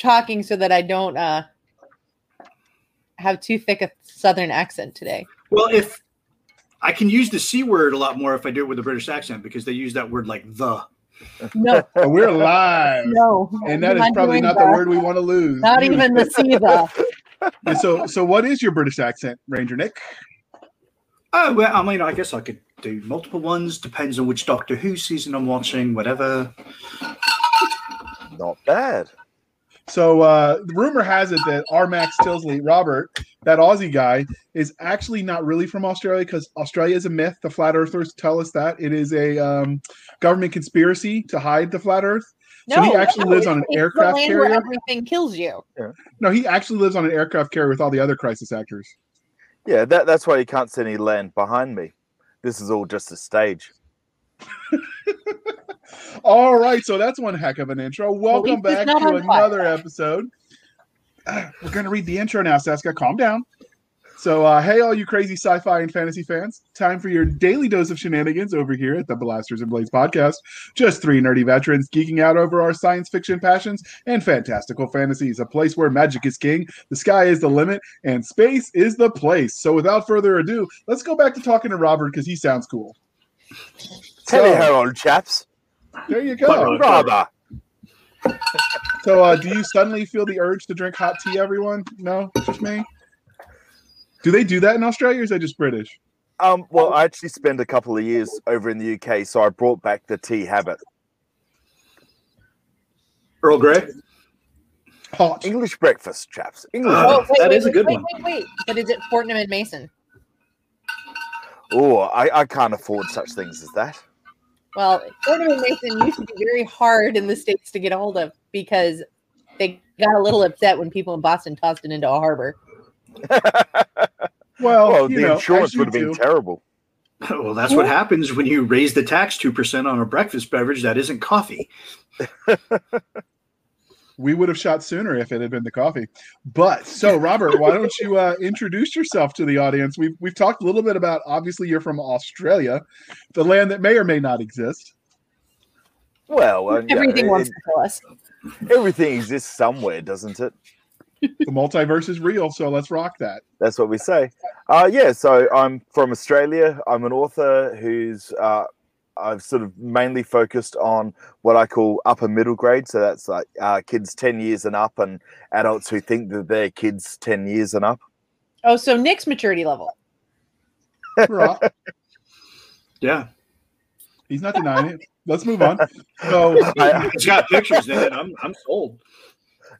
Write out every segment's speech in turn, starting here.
talking so that I don't uh have too thick a southern accent today. Well, if I can use the c word a lot more if I do it with a British accent because they use that word like the. No, We're live. no. And that is probably not the that. word we want to lose. Not even the see the. And so, so what is your British accent, Ranger Nick? Oh well, I mean, I guess I could do multiple ones. Depends on which Doctor Who season I'm watching. Whatever. Not bad. So, uh, the rumor has it that R. Max Tillsley, Robert, that Aussie guy, is actually not really from Australia because Australia is a myth. The flat earthers tell us that it is a um, government conspiracy to hide the flat Earth. So he actually lives on an it's the aircraft land where carrier? Everything kills you. No, he actually lives on an aircraft carrier with all the other crisis actors. Yeah, that, that's why you can't see any land behind me. This is all just a stage. All right, so that's one heck of an intro. Welcome least back to on fire. another episode. Ah, We're going to read the intro now, Cisca. Calm down. So, uh, hey, all you crazy sci fi and fantasy fans, time for your daily dose of shenanigans over here at the Blasters and Blades podcast. Just three nerdy veterans geeking out over our science fiction passions and fantastical fantasies, a place where magic is king, the sky is the limit, and space is the place. So, without further ado, let's go back to talking to Robert because he sounds cool. Tell you So- how, old chaps. There you go. But- Rather. So, uh, do you suddenly feel the urge to drink hot tea, everyone? No, just me. Do they do that in Australia, or is that just British? Um, well, I actually spent a couple of years over in the UK, so I brought back the tea habit. Earl Grey. Hot. English breakfast, chaps. English. Oh, breakfast. that is a good wait, one. Wait, wait, But is it Fortnum and Mason? Oh, I, I can't afford such things as that. Well, Fortnum and Mason used to be very hard in the states to get a hold of because they got a little upset when people in Boston tossed it into a harbor. Well, well, you the know, insurance would have been do. terrible. Well, that's what happens when you raise the tax two percent on a breakfast beverage that isn't coffee. We would have shot sooner if it had been the coffee. But so, Robert, why don't you uh, introduce yourself to the audience? We've we've talked a little bit about. Obviously, you're from Australia, the land that may or may not exist. Well, uh, yeah, Everything it- wants to kill us. everything exists somewhere, doesn't it? The multiverse is real, so let's rock that. That's what we say. Uh, yeah, so I'm from Australia. I'm an author who's uh, I've sort of mainly focused on what I call upper middle grade. So that's like uh, kids 10 years and up and adults who think that they're kids 10 years and up. Oh, so Nick's maturity level. Rock. Yeah, He's not denying it. Let's move on. So, I, it's got pictures in it. I'm I'm sold.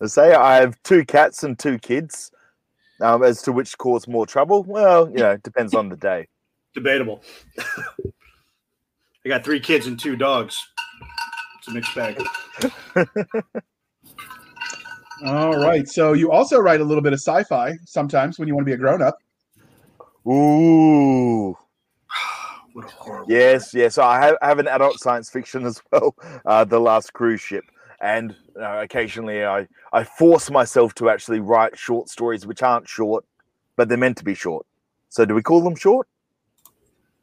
I say I have two cats and two kids. Um, as to which cause more trouble, well, you know, it depends on the day. Debatable. I got three kids and two dogs. It's a mixed bag. all right. So, you also write a little bit of sci-fi sometimes when you want to be a grown-up. Ooh. What a horrible. Yes, yes. I have, I have an adult science fiction as well, uh, The Last Cruise Ship. And uh, occasionally I, I force myself to actually write short stories which aren't short, but they're meant to be short. So do we call them short?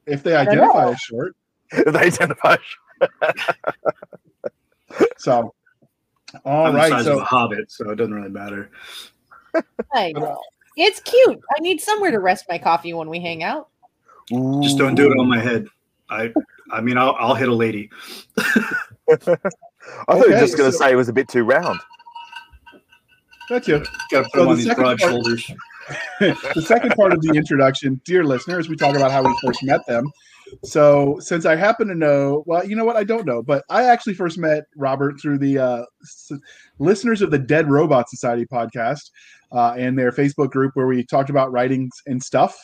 If they identify as short. They identify. So, all I'm right. the size So, of a hobbit, so it doesn't really matter. I know. It's cute. I need somewhere to rest my coffee when we hang out. Just don't do it on my head. I I mean, I'll I'll hit a lady. I thought you were just going to so- say it was a bit too round. that's you. Got to put So them the on these broad part- shoulders. the second part of the introduction, dear listeners, we talk about how we first met them. So, since I happen to know, well, you know what? I don't know, but I actually first met Robert through the uh, s- listeners of the Dead Robot Society podcast uh, and their Facebook group where we talked about writings and stuff.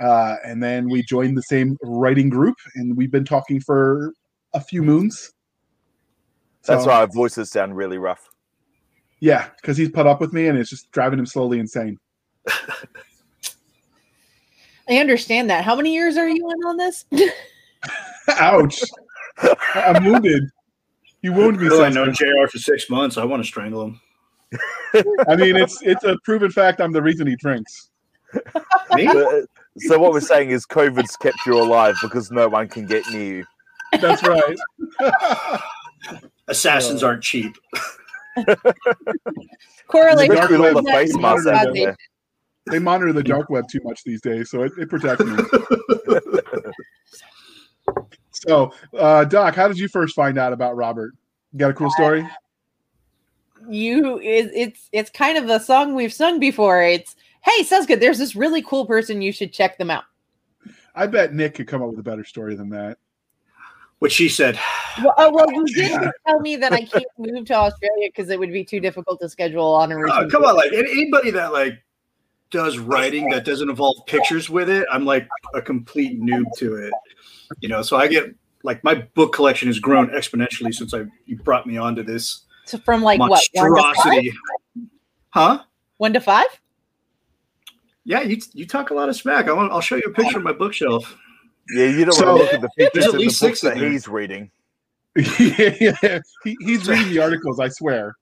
Uh, and then we joined the same writing group, and we've been talking for a few moons. That's So, why our voices sound really rough. Yeah, because he's put up with me, and it's just driving him slowly insane. I understand that. How many years are you in on this? Ouch! I'm wounded. You wounded me. Oh, I Sensei. know JR for six months. I want to strangle him. I mean, it's it's a proven fact. I'm the reason he drinks. Me? So, so what we're saying is COVID's kept you alive because no one can get near you. That's right. Assassins aren't cheap. Correlation. Especially all the face masks out there. They monitor the dark web too much these days, so it, it protects me. so, uh, Doc, how did you first find out about Robert? You got a cool story? You is it's it's kind of a song we've sung before. It's hey, sounds good. There's this really cool person. You should check them out. I bet Nick could come up with a better story than that. What she said. Well, oh, well, you did tell me that I can't move to Australia because it would be too difficult to schedule on a Oh, come on, like anybody that like does writing that doesn't involve pictures with it, I'm like a complete noob to it. You know, so I get like my book collection has grown exponentially since I you brought me onto this So from like what one to five? monstrosity. Huh? One to five? Yeah, you you talk a lot of smack. I want, I'll show you a picture of my bookshelf. Yeah, you don't So- want to look at the pictures at in the least books six that he's reading. yeah, he, he's reading the articles, I swear.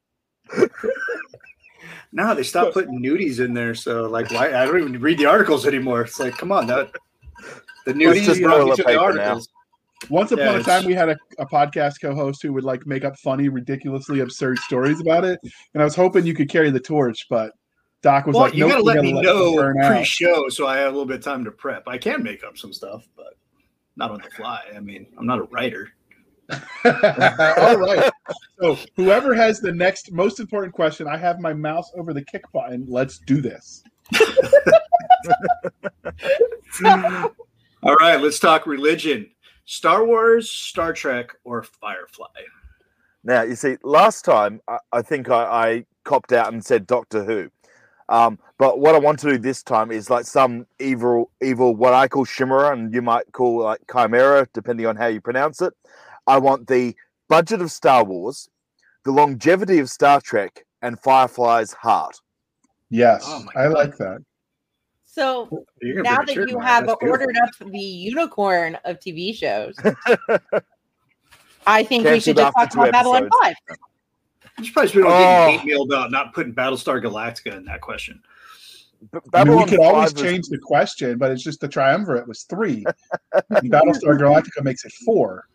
No, they stopped putting nudies in there. So like, why? I don't even read the articles anymore. It's like, come on, that the nudies just brought me toilet the paper now. articles. Once upon Yeah, a time, we had a, a podcast co-host who would like make up funny, ridiculously absurd stories about it, and I was hoping you could carry the torch, but Doc was Well, like, you "Nope, gotta let gotta me let know them burn out." pre-show so I have a little bit of time to prep. I can make up some stuff, but not on the fly. I mean, I'm not a writer. All right. So whoever has the next most important question, I have my mouse over the kick button. Let's do this. All right, let's talk religion. Star Wars, Star Trek, or Firefly? Now, you see, last time I, I think I, I copped out and said Doctor Who. Um, but what I want to do this time is like some evil, evil, what I call Chimera, and you might call like Chimera, depending on how you pronounce it. I want the budget of Star Wars, the longevity of Star Trek, and Firefly's heart. Yes, Oh I God. like that. So now that you have That's beautiful. ordered up the unicorn of TV shows, I think we should just talk about Babylon episodes. 5. I'm surprised we don't Oh. get hate mail about not putting Battlestar Galactica in that question. B- I mean, we Babylon could always 5 is- change the question, but it's just the triumvirate was three. and Battlestar Galactica makes it four.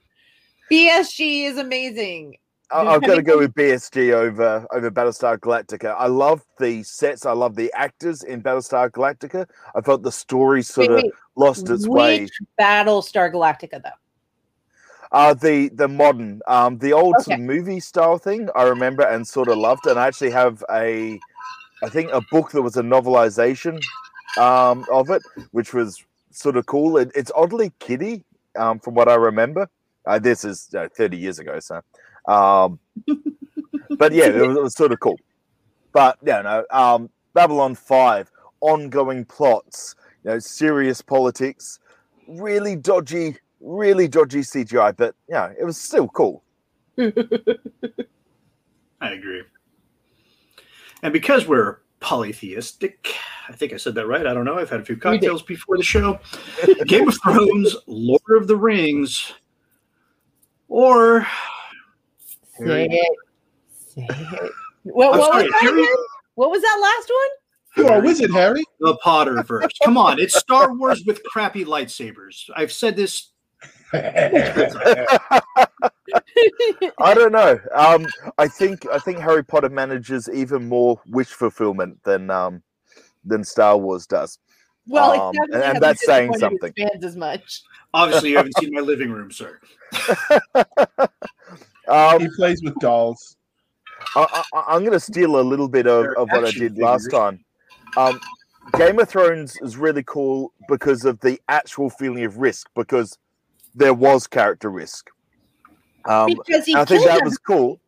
BSG is amazing. I've got to go with BSG over over Battlestar Galactica. I love the sets. I love the actors in Battlestar Galactica. I felt the story sort Wait, of wait, lost its way. which Battlestar Galactica, though? Uh, the the modern, um, the old Okay. movie style thing. I remember and sort of loved. And I actually have a, I think a book that was a novelization um, of it, which was sort of cool. It, it's oddly kiddie, um, from what I remember. Uh, this is you know, thirty years ago, so. Um, but yeah, it was, it was sort of cool. But yeah, no, um, Babylon Five, ongoing plots, you know, serious politics, really dodgy, really dodgy CGI, but yeah, it was still cool. I agree. And because we're polytheistic, I think I said that right. I don't know. I've had a few cocktails before the show. Game of Thrones, Lord of the Rings, or Say Harry- it. Say it. What, what sorry, was that Harry- What was that last one? You are a wizard, Harry. the Potter verse. Come on, it's Star Wars with crappy lightsabers. I've said this. I don't know. Um, I think I think Harry Potter manages even more wish fulfillment than um, than Star Wars does. Well, Um, it and- and that's saying something. its Fans as much. Obviously, you haven't seen my living room, sir. Um, he plays with dolls. I, I, I'm going to steal a little bit of, of what I action did last figures. time. Um, Game of Thrones is really cool because of the actual feeling of risk, because there was character risk. Um, because he I think that her. was cool.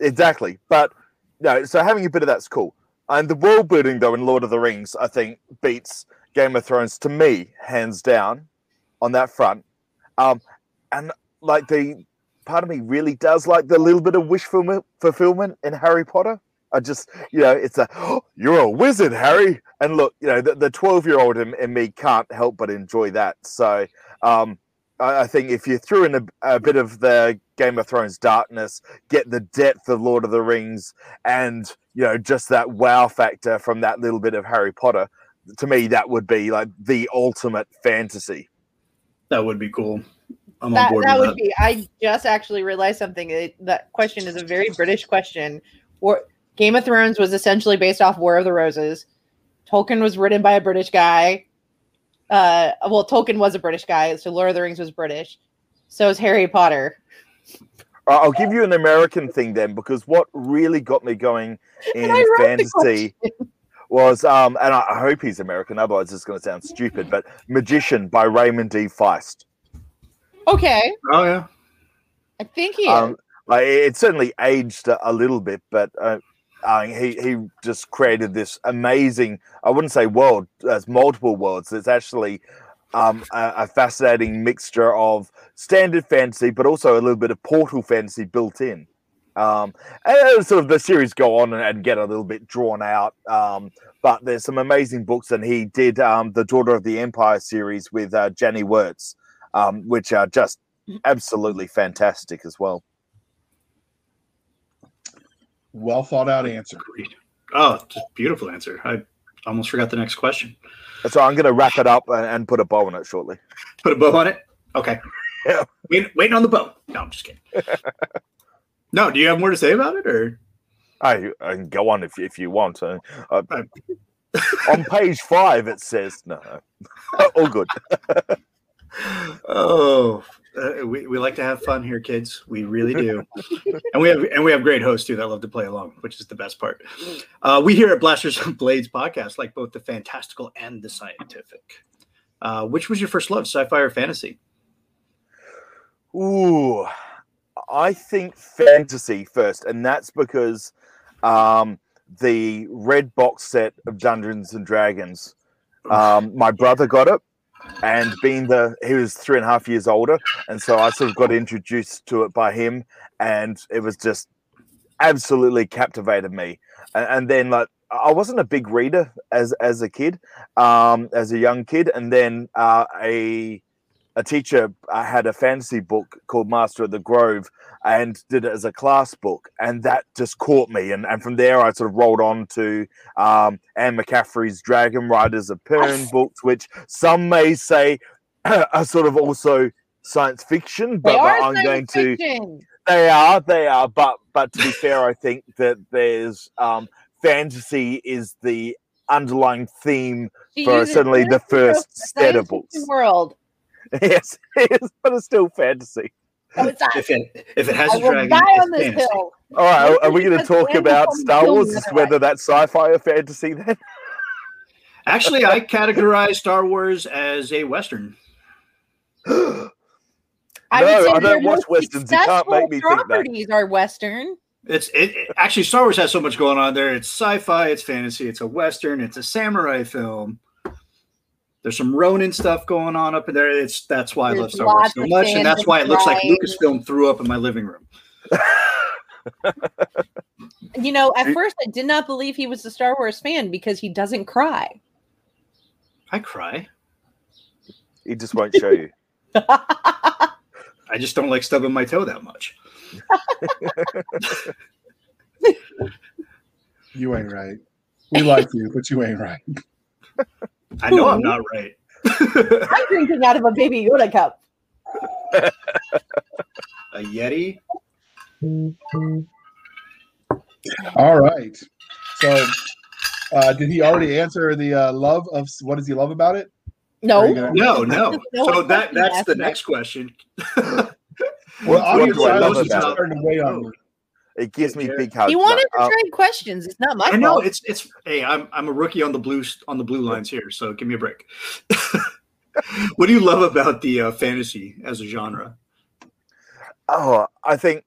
Exactly. But no, so having a bit of that's cool. And the world building though in Lord of the Rings, I think, beats Game of Thrones to me, hands down, on that front. Um, and like the part of me really does like the little bit of wish fulfillment, in Harry Potter. I just, you know, it's a oh, you're a wizard, Harry. And look, you know, the 12 year old in, in me can't help but enjoy that. So, um, I, I think if you threw in a, a bit of the Game of Thrones darkness, get the depth of Lord of the Rings, and you know just that wow factor from that little bit of Harry Potter, to me that would be like the ultimate fantasy. That would be cool. I'm on that, board that with would be. I just actually realized something. It, that question is a very British question. Or Game of Thrones was essentially based off War of the Roses. Tolkien was written by a British guy. Uh, well, Tolkien was a British guy, so Lord of the Rings was British. So is Harry Potter. I- I'll give you an American thing then, because what really got me going in I wrote the fantasy was, um, and I I hope he's American, otherwise it's going to sound stupid, but Magician by Raymond D. Feist. Okay, Oh yeah. I think he is. Um, like it it certainly aged a, a little bit, but uh, uh, he he just created this amazing. I wouldn't say world. There's multiple worlds. It's actually um, a, a fascinating mixture of standard fantasy, but also a little bit of portal fantasy built in. Um, and sort of the series go on and, and get a little bit drawn out. Um, but there's some amazing books, and he did um, the Daughter of the Empire series with uh, Janny Wurts, um, which are just absolutely fantastic as well. Well thought out answer. Agreed. Oh, just beautiful answer. I almost forgot the next question. So I'm going to wrap it up and, and put a bow on it shortly. Put a bow on it. Okay. Yeah. Wait, waiting on the bow. No, I'm just kidding. no, do you have more to say about it, or I, I can go on if, if you want. Uh, uh, on page five, it says no. no. All good. oh, uh, we, we like to have fun here, kids. We really do, and we have and we have great hosts too that love to play along, which is the best part. Uh, we here at Blasters and Blades podcast like both the fantastical and the scientific. Uh, which was your first love, sci-fi or fantasy? Ooh, I think fantasy first, and that's because um, the red box set of Dungeons and Dragons. Um, my brother got it, and being the he was three and a half years older, and so I sort of got introduced to it by him, and it was just absolutely captivated me. And, and then like I wasn't a big reader as as a kid, um, as a young kid, and then uh, a a teacher uh, had a fantasy book called Master of the Grove and did it as a class book, and that just caught me. And, and from there, I sort of rolled on to um, Anne McCaffrey's Dragon Riders of Pern books, which some may say are sort of also science fiction, They but, but I'm going to. They are, they are, but but to be fair, I think that there's um, fantasy is the underlying theme She for certainly the first set of books. World. yes, it is, but it's still fantasy. Oh. If it if it has I a dragon, it's on this fantasy. hill. All right, are, are we going to talk about Star Wars? me whether that's sci-fi or fantasy? Then Actually, I categorize Star Wars as a western. I No, would say I don't watch westerns. You can't make me think that. properties are Western. It's it, it- actually Star Wars has so much going on there. It's sci-fi, it's fantasy, it's a western, it's a samurai film. There's some Ronin stuff going on up in there. It's that's why I love Star Wars so much, and that's why it looks like Lucasfilm threw up in my living room. You know, at first I did not believe he was a Star Wars fan because he doesn't cry. I cry. he just won't show you. I just don't like stubbing my toe that much. You ain't right. We like you, but you ain't right. I know I'm not right. I'm drinking out of a baby Yoda cup. a Yeti. All right. So, uh, did he already answer the uh, love of what does he love about it? No, gonna- No, no. No so that that's the next question. Well, What audience do I love silence about starting to weigh on me. It gives me big hugs. he wanted to Uh, trade questions. It's not my I know fault. it's it's hey, I'm I'm a rookie on the blue on the blue lines here, so give me a break. what do you love about the uh, fantasy as a genre? Oh, I think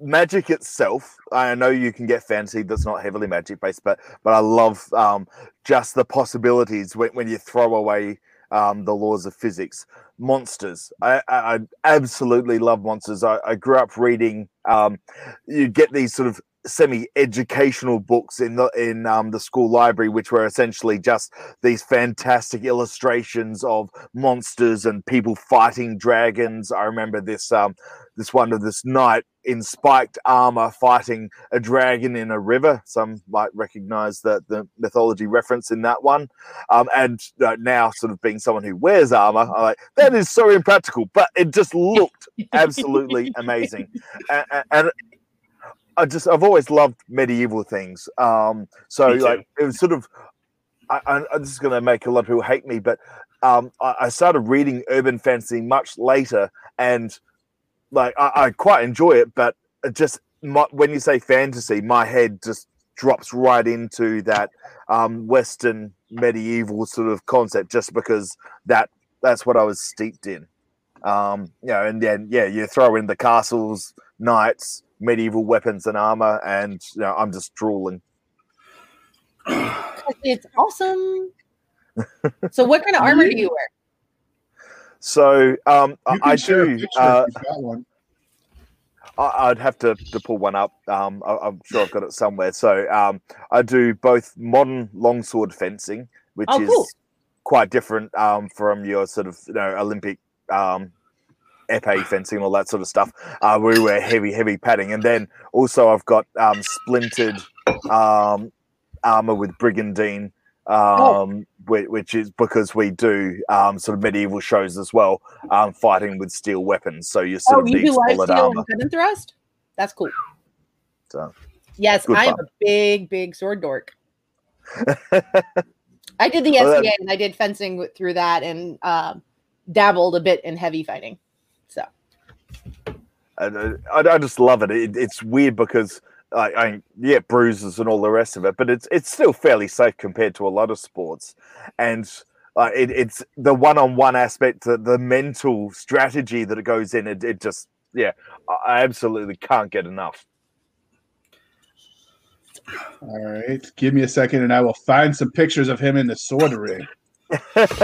magic itself. I know you can get fantasy that's not heavily magic based, but but I love um, just the possibilities when, when you throw away um, the laws of physics. Monsters. I, I, I absolutely love monsters. I, I grew up reading. Um, you get these sort of semi-educational books in the in um, the school library, which were essentially just these fantastic illustrations of monsters and people fighting dragons. I remember this um, this one of this knight in spiked armor fighting a dragon in a river. Some might recognize the, the mythology reference in that one. Um, and uh, now, sort of being someone who wears armor, I'm like, that is so impractical, but it just looked absolutely amazing. And, and I just I've always loved medieval things. Um, so like it was sort of. I, I, I'm just going to make a lot of people hate me, but um, I, I started reading urban fantasy much later, and like I, I quite enjoy it. But it just my, when you say fantasy, my head just drops right into that um, Western medieval sort of concept, just because that that's what I was steeped in. Um, you know, and then yeah, you throw in the castles, knights, medieval weapons and armor, and you know, I'm just drooling. It's awesome. so, what kind of armor do you wear? So um, I, You can I share a do. picture Uh, if you've got one. I- I'd have to, to pull one up. Um, I, I'm sure I've got it somewhere. So um, I do both modern longsword fencing, which Oh, is quite different um, from your sort of you know Olympic um, epee fencing and all that sort of stuff. Uh, we wear heavy, heavy padding, and then also I've got um, splintered um, armor with brigandine. Oh. Um, whi- which is because we do um, sort of medieval shows as well, um, fighting with steel weapons. So you're sort Oh, of you need do life solid steal armor. and thrust? That's cool. So Yes, I am fun. a big, big sword dork. I did the SCA and I did fencing through that and um, dabbled a bit in heavy fighting. So, and uh, I, I just love it. it. It's weird because I, I yeah bruises and all the rest of it, but it's it's still fairly safe compared to a lot of sports, and uh, it, it's the one-on-one aspect, the, the mental strategy that it goes in. It, it just yeah, I I absolutely can't get enough. All right, give me a second, and I will find some pictures of him in the sword ring. That's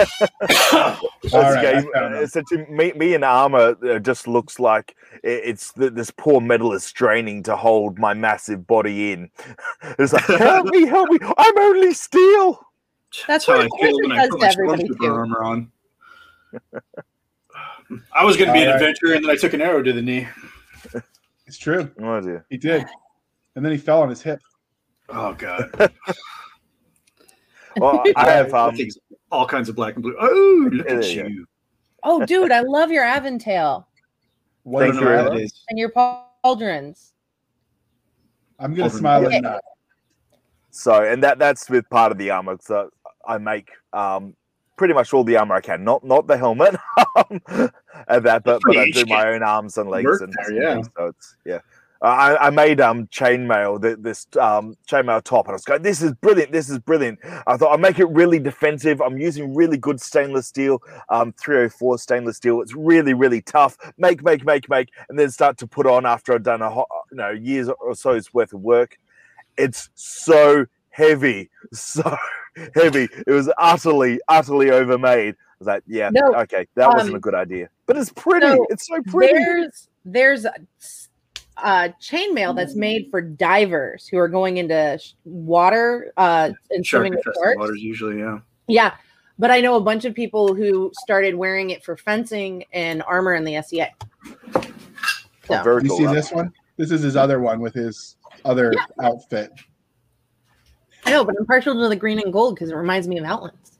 All right, okay. I found him. Me, me in armor uh, just looks like it, it's th- this poor metal is straining to hold my massive body in. it's like, help me, help me! I'm only steel. That's That's how what I feel when I does put my everybody, stormtrooper armor on. I was going to be an All right. adventurer, and then I took an arrow to the knee. It's true, Oh dear. he did, and then he fell on his hip. Oh god! Well, I have um, thing's all kinds of black and blue. Oh, look at you you! oh, dude, I love your Aventail What Thank is don't you that? that is. and your pauldrons. I'm gonna Over- smile Yeah. at that. So, and that that's with part of the armor. So I make um pretty much all the armor I can. Not not the helmet, um, and that, but but I do my own arms and legs Work and there, yeah. so it's yeah. I, I made um chainmail th- this um chainmail top and I was going this is brilliant this is brilliant. I thought I'll make it really defensive. I'm using really good stainless steel um 304 stainless steel. It's really really tough. Make make make make and then start to put on after I've done a ho- you know years or so's worth of work. It's so heavy so heavy. It was utterly utterly overmade. I was like yeah No, okay that wasn't um, a good idea. But it's pretty so it's so pretty. There's there's uh chainmail that's made for divers who are going into sh- water uh and Shark swimming with infested sharks. waters usually, yeah. Yeah, but I know a bunch of people who started wearing it for fencing and armor in the SCA. Oh, So, very You see though. this one? This is his other one with his other outfit. I know, but I'm partial to the green and gold because it reminds me of Outlands.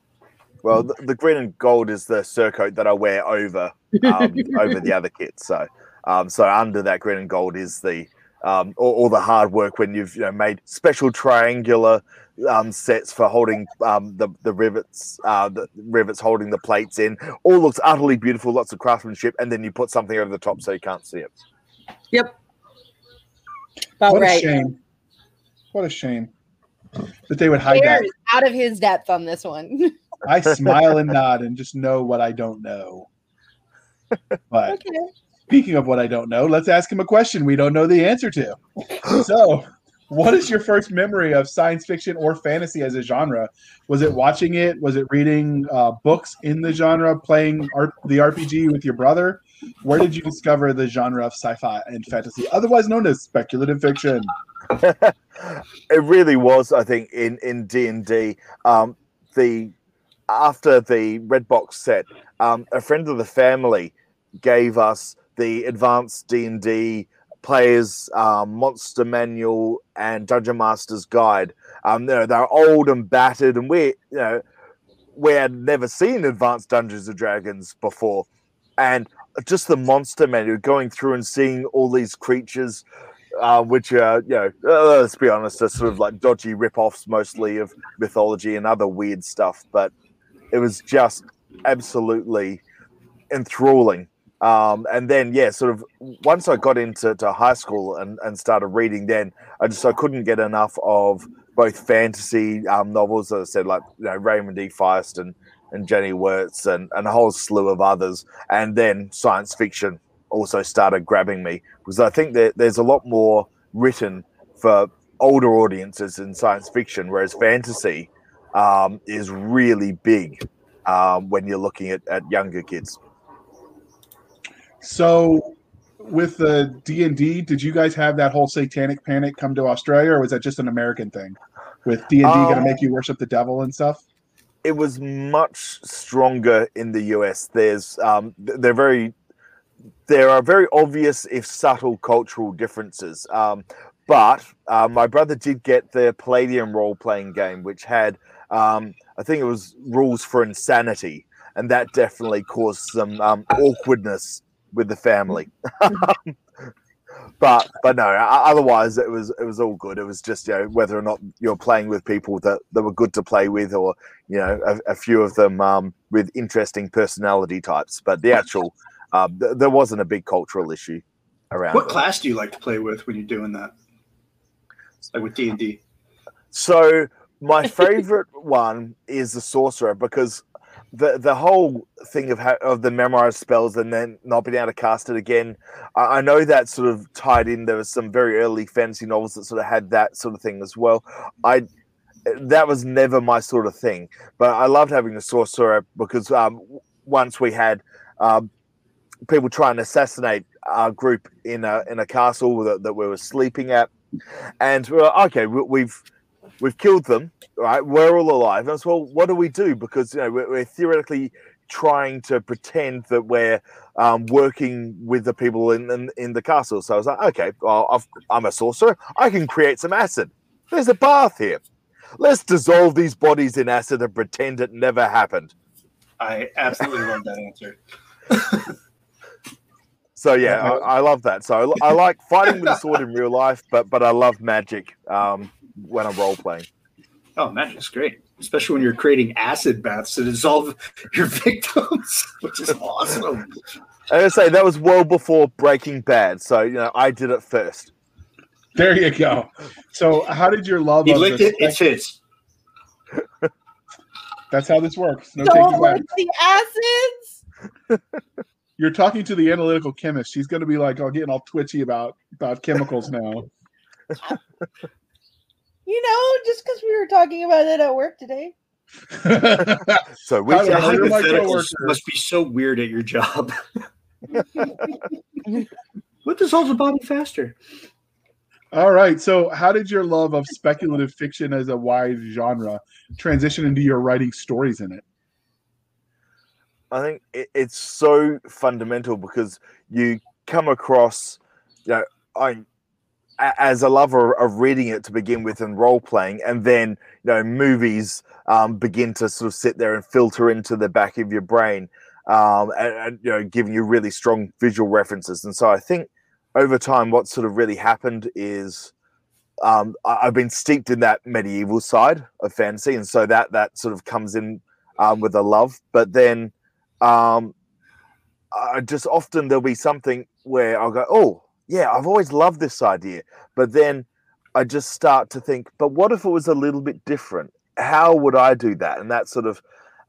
Well, the, the green and gold is the surcoat that I wear over um, over the other kit. So, um, so under that green and gold is the um, all, all the hard work when you've you know made special triangular um, sets for holding um, the the rivets, uh, the rivets holding the plates in. All looks utterly beautiful, lots of craftsmanship, and then you put something over the top so you can't see it. Yep. About what a shame. What a shame that they would hide Bear that. is out of his depth on this one. I smile and nod and just know what I don't know. But okay. Speaking of what I don't know, let's ask him a question we don't know the answer to. So, what is your first memory of science fiction or fantasy as a genre? Was it watching it? Was it reading uh, books in the genre, playing the RPG with your brother? Where did you discover the genre of sci-fi and fantasy, otherwise known as speculative fiction? it really was i think in in d&d um the after the red box set um a friend of the family gave us the advanced d&d players um, monster manual and dungeon master's guide um know, they're old and battered and we you know we had never seen advanced dungeons and dragons before and just the monster manual going through and seeing all these creatures uh, which are you know, uh, let's be honest, are sort of like dodgy rip-offs mostly of mythology and other weird stuff. But it was just absolutely enthralling. Um, and then yeah, sort of once I got into to high school and, and started reading, then I just I couldn't get enough of both fantasy um, novels, as I said, like you know Raymond E. Feist and and Janny Wurts and, and a whole slew of others, and then science fiction also started grabbing me because I think that there's a lot more written for older audiences in science fiction, whereas fantasy um, is really big um, when you're looking at, at younger kids. So, with the D and D, did you guys have that whole satanic panic come to Australia, or was that just an American thing? With D and D going to Um, make you worship the devil and stuff? it was much stronger in the US. There's um, they're very there are very obvious if subtle cultural differences. Um, but uh, my brother did get the Palladium role playing game, which had um, I think it was rules for insanity, and that definitely caused some um, awkwardness with the family. but but no, otherwise it was it was all good. It was just you know whether or not you're playing with people that, that were good to play with, or you know a, a few of them um, with interesting personality types. But the actual um, th- there wasn't a big cultural issue around. What it. class do you like to play with when you're doing that? Like with D and D. So my favorite one is the sorcerer because the the whole thing of of the memorized spells and then not being able to cast it again. I, I know that sort of tied in. There was some very early fantasy novels that sort of had that sort of thing as well. I that was never my sort of thing, but I loved having the sorcerer because um, once we had um, people try and assassinate our group in a in a castle that, that we were sleeping at, and we we're okay. We, we've we've killed them, right? We're all alive. And I was, well, what do we do? Because you know we're, we're theoretically trying to pretend that we're um, working with the people in, in in the castle. So I was like, okay, well, I've, I'm a sorcerer. I can create some acid. There's a bath here. Let's dissolve these bodies in acid and pretend it never happened. I absolutely love that answer. So yeah, I, I love that. So I, I like fighting with a sword in real life, but but I love magic um, when I'm role playing. Oh, magic's great, especially when you're creating acid baths to dissolve your victims, which is awesome. I used to say that was well before Breaking Bad, so you know I did it first. There you go. So, how did your love He of licked the it. It's his. That's how this works. No taking Don't back. lick the acids. You're talking to the analytical chemist. She's going to be like, "Oh, getting all twitchy about about chemicals now." You know, just because we were talking about it at work today. So we Tyler, The how can hypotheticals must be so weird at your job. what dissolves a body faster? All right. So, how did your love of speculative fiction as a wide genre transition into your writing stories in it? I think it, it's so fundamental because you come across, you know, I a- as a lover of reading it to begin with and role playing, and then you know movies um, begin to sort of sit there and filter into the back of your brain, um, and, and you know giving you really strong visual references. And so I think over time, what sort of really happened is um, I- I've been steeped in that medieval side of fantasy, and so that that sort of comes in um, with a love. But then um, I just often there'll be something where I'll go, oh yeah, I've always loved this idea, but then I just start to think, but what if it was a little bit different? How would I do that? And that sort of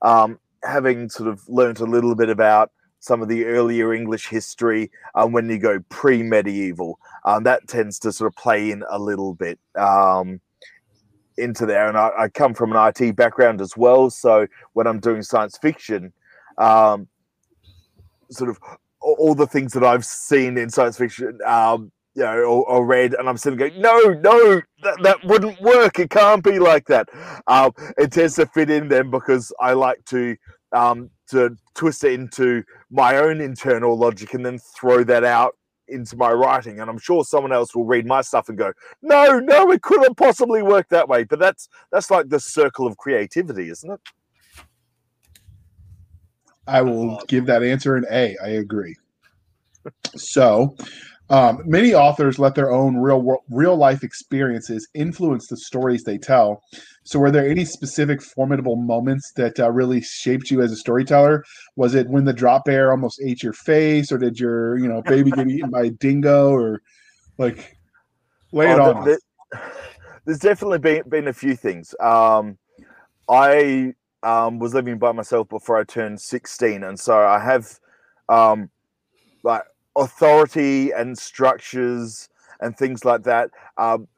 um, having sort of learned a little bit about some of the earlier English history um, when you go pre-medieval, um, that tends to sort of play in a little bit um, into there. And I, I come from an IT background as well, so when I'm doing science fiction, um, sort of all, the things that I've seen in science fiction, um, you know, or, or read, and I'm sitting going, no, no, that, that wouldn't work. It can't be like that. Um, it tends to fit in then because I like to um, to twist it into my own internal logic and then throw that out into my writing. And I'm sure someone else will read my stuff and go, no, no, it couldn't possibly work that way. But that's that's like the circle of creativity, isn't it? I will give that answer an A. I agree. So, Um, many authors let their own real real life experiences influence the stories they tell. So, were there any specific formidable moments that uh, really shaped you as a storyteller? Was it when the drop bear almost ate your face, or did your you know baby get eaten by a dingo, or like lay it oh, on? The, the, there's definitely been been a few things. Um, I um, was living by myself before I turned 16, and so I have um, like authority and structures and things like that um,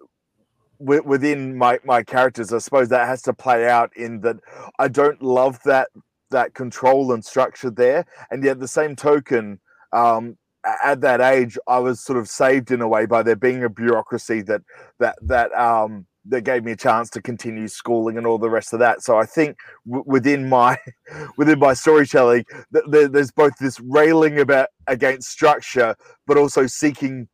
within my my characters. I suppose that has to play out in that I don't love that that control and structure there, and yet the same token. Um, at that age, I was sort of saved in a way by there being a bureaucracy that that that um, that gave me a chance to continue schooling and all the rest of that. So I think w- within my within my storytelling, th- th- there's both this railing about against structure, but also seeking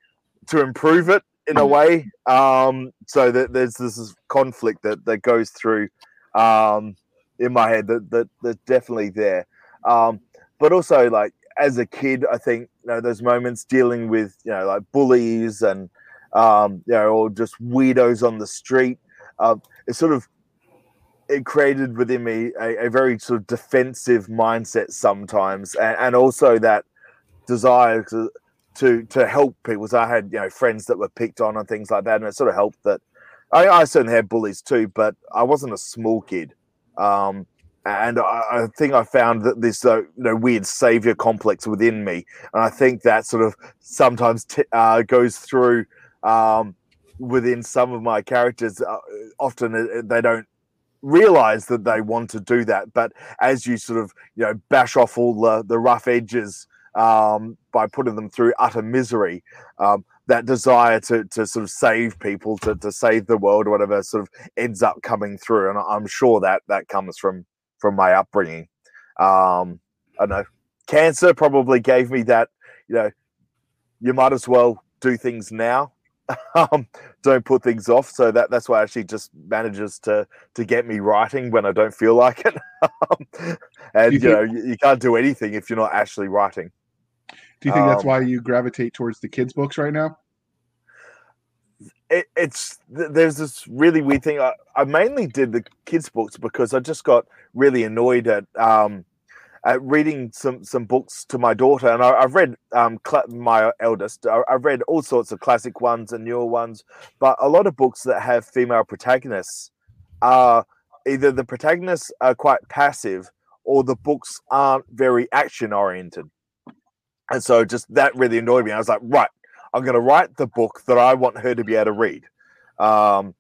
to improve it in a way. Um, so that there's this conflict that that goes through um, in my head that that that's definitely there. Um, but also like as a kid, I think you know those moments dealing with you know like bullies and um, you know, or just weirdos on the street. Uh, it sort of it created within me a, a very sort of defensive mindset sometimes, and, and also that desire to, to to help people. So I had you know friends that were picked on and things like that, and it sort of helped that. I, I certainly had bullies too, but I wasn't a small kid. Um, and I, I, think I found that this uh, you know weird savior complex within me, and I think that sort of sometimes t- uh, goes through um, within some of my characters. Uh, often uh, they don't realize that they want to do that, but as you sort of you know bash off all the, the rough edges um, by putting them through utter misery. Um, that desire to, to sort of save people, to, to save the world, or whatever, sort of ends up coming through, and I'm sure that that comes from from my upbringing. Um, I know. Cancer probably gave me that. You know, you might as well do things now um, don't put things off. So that that's why actually just manages to to get me writing when I don't feel like it. Um, and you, you know, you, you, can't do anything if you're not actually writing. Do you think um, that's why you gravitate towards the kids' books right now? It, it's there's this really weird thing. I, I, mainly did the kids' books because I just got really annoyed at um, uh, reading some some books to my daughter, and I, have read um, cl- my eldest. I, have read all sorts of classic ones and newer ones, but a lot of books that have female protagonists are either the protagonists are quite passive, or the books aren't very action oriented. And so, just that really annoyed me. I was like, right, I'm going to write the book that I want her to be able to read. Um,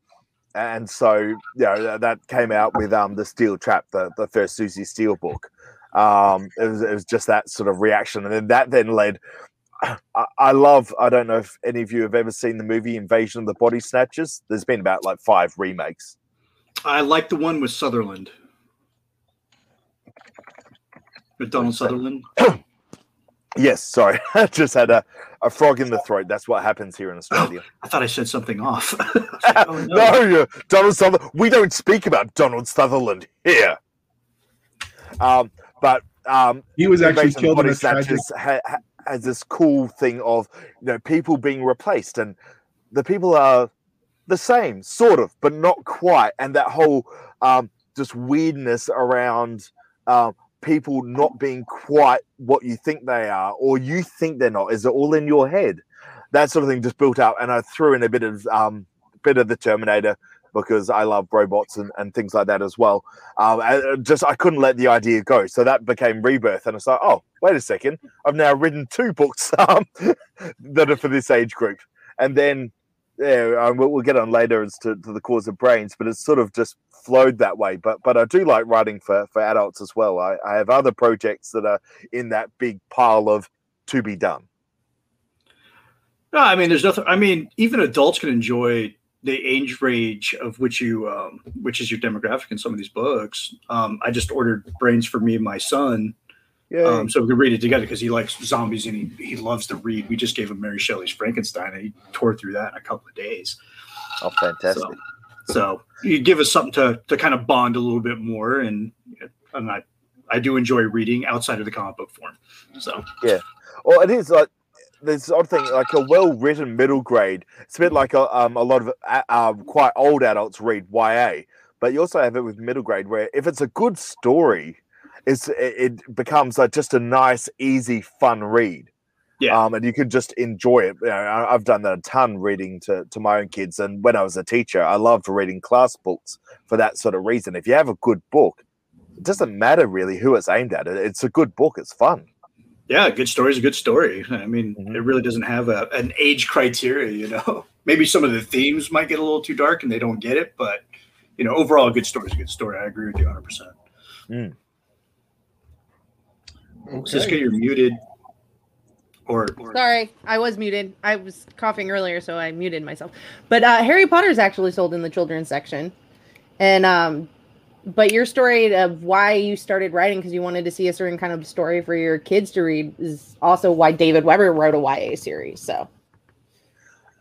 and so, you know, that came out with um, the Steel Trap, the, the first Susie Steele book. Um, it was, it was just that sort of reaction, and then that then led. I, I love. I don't know if any of you have ever seen the movie Invasion of the Body Snatchers. There's been about like five remakes. I like the one with Sutherland. With Donald Sutherland. yes, sorry. I just had a, a frog in the throat. That's what happens here in Australia. Oh, I thought I said something off. oh, no, no Donald Sutherland. We don't speak about Donald Sutherland here. Um, but um, he was actually killed in a tragic... ha, ha, has this cool thing of you know people being replaced, and the people are the same, sort of, but not quite, and that whole um, just weirdness around um, people not being quite what you think they are, or you think they're not. Is it all in your head? That sort of thing just built up, and I threw in a bit of um, bit of the Terminator because I love robots and, and things like that as well. Um, just I couldn't let the idea go, so that became Rebirth, and it's like, oh, wait a second, I've now written two books um, that are for this age group, and then yeah, um, we'll, we'll, get on later as to, to, the cause of brains, but it's sort of just flowed that way. But but I do like writing for for adults as well. I, I have other projects that are in that big pile of to be done. No, I mean, there's nothing. I mean, even adults can enjoy the age range of which you um, which is your demographic in some of these books. Um, I just ordered brains for me and my son. Um, so we could read it together because he likes zombies and he, he loves to read. We just gave him Mary Shelley's Frankenstein and he tore through that in a couple of days. Oh, fantastic! So, so you give us something to to kind of bond a little bit more, and and I I do enjoy reading outside of the comic book form. So yeah, well, it is like there's odd thing like a well-written middle grade. It's a bit like a, um, a lot of uh, um, quite old adults read YA, but you also have it with middle grade where if it's a good story, it's it, it becomes like just a nice, easy, fun read. Yeah. Um, and you can just enjoy it. You know, I've done that a ton reading to, to my own kids. And when I was a teacher, I loved reading class books for that sort of reason. If you have a good book, it doesn't matter really who it's aimed at. It- It's a good book. It's fun. Yeah, a good story is a good story. I mean, Mhm. it really doesn't have a, an age criteria, you know. Maybe some of the themes might get a little too dark and they don't get it, but you know, overall, a good story is a good story. I agree with you 100. percent Cisca, you're muted. Or, or Sorry, I was muted. I was coughing earlier, so I muted myself. But uh, Harry Potter is actually sold in the children's section, and um, but your story of why you started writing because you wanted to see a certain kind of story for your kids to read is also why David Weber wrote a YA series. So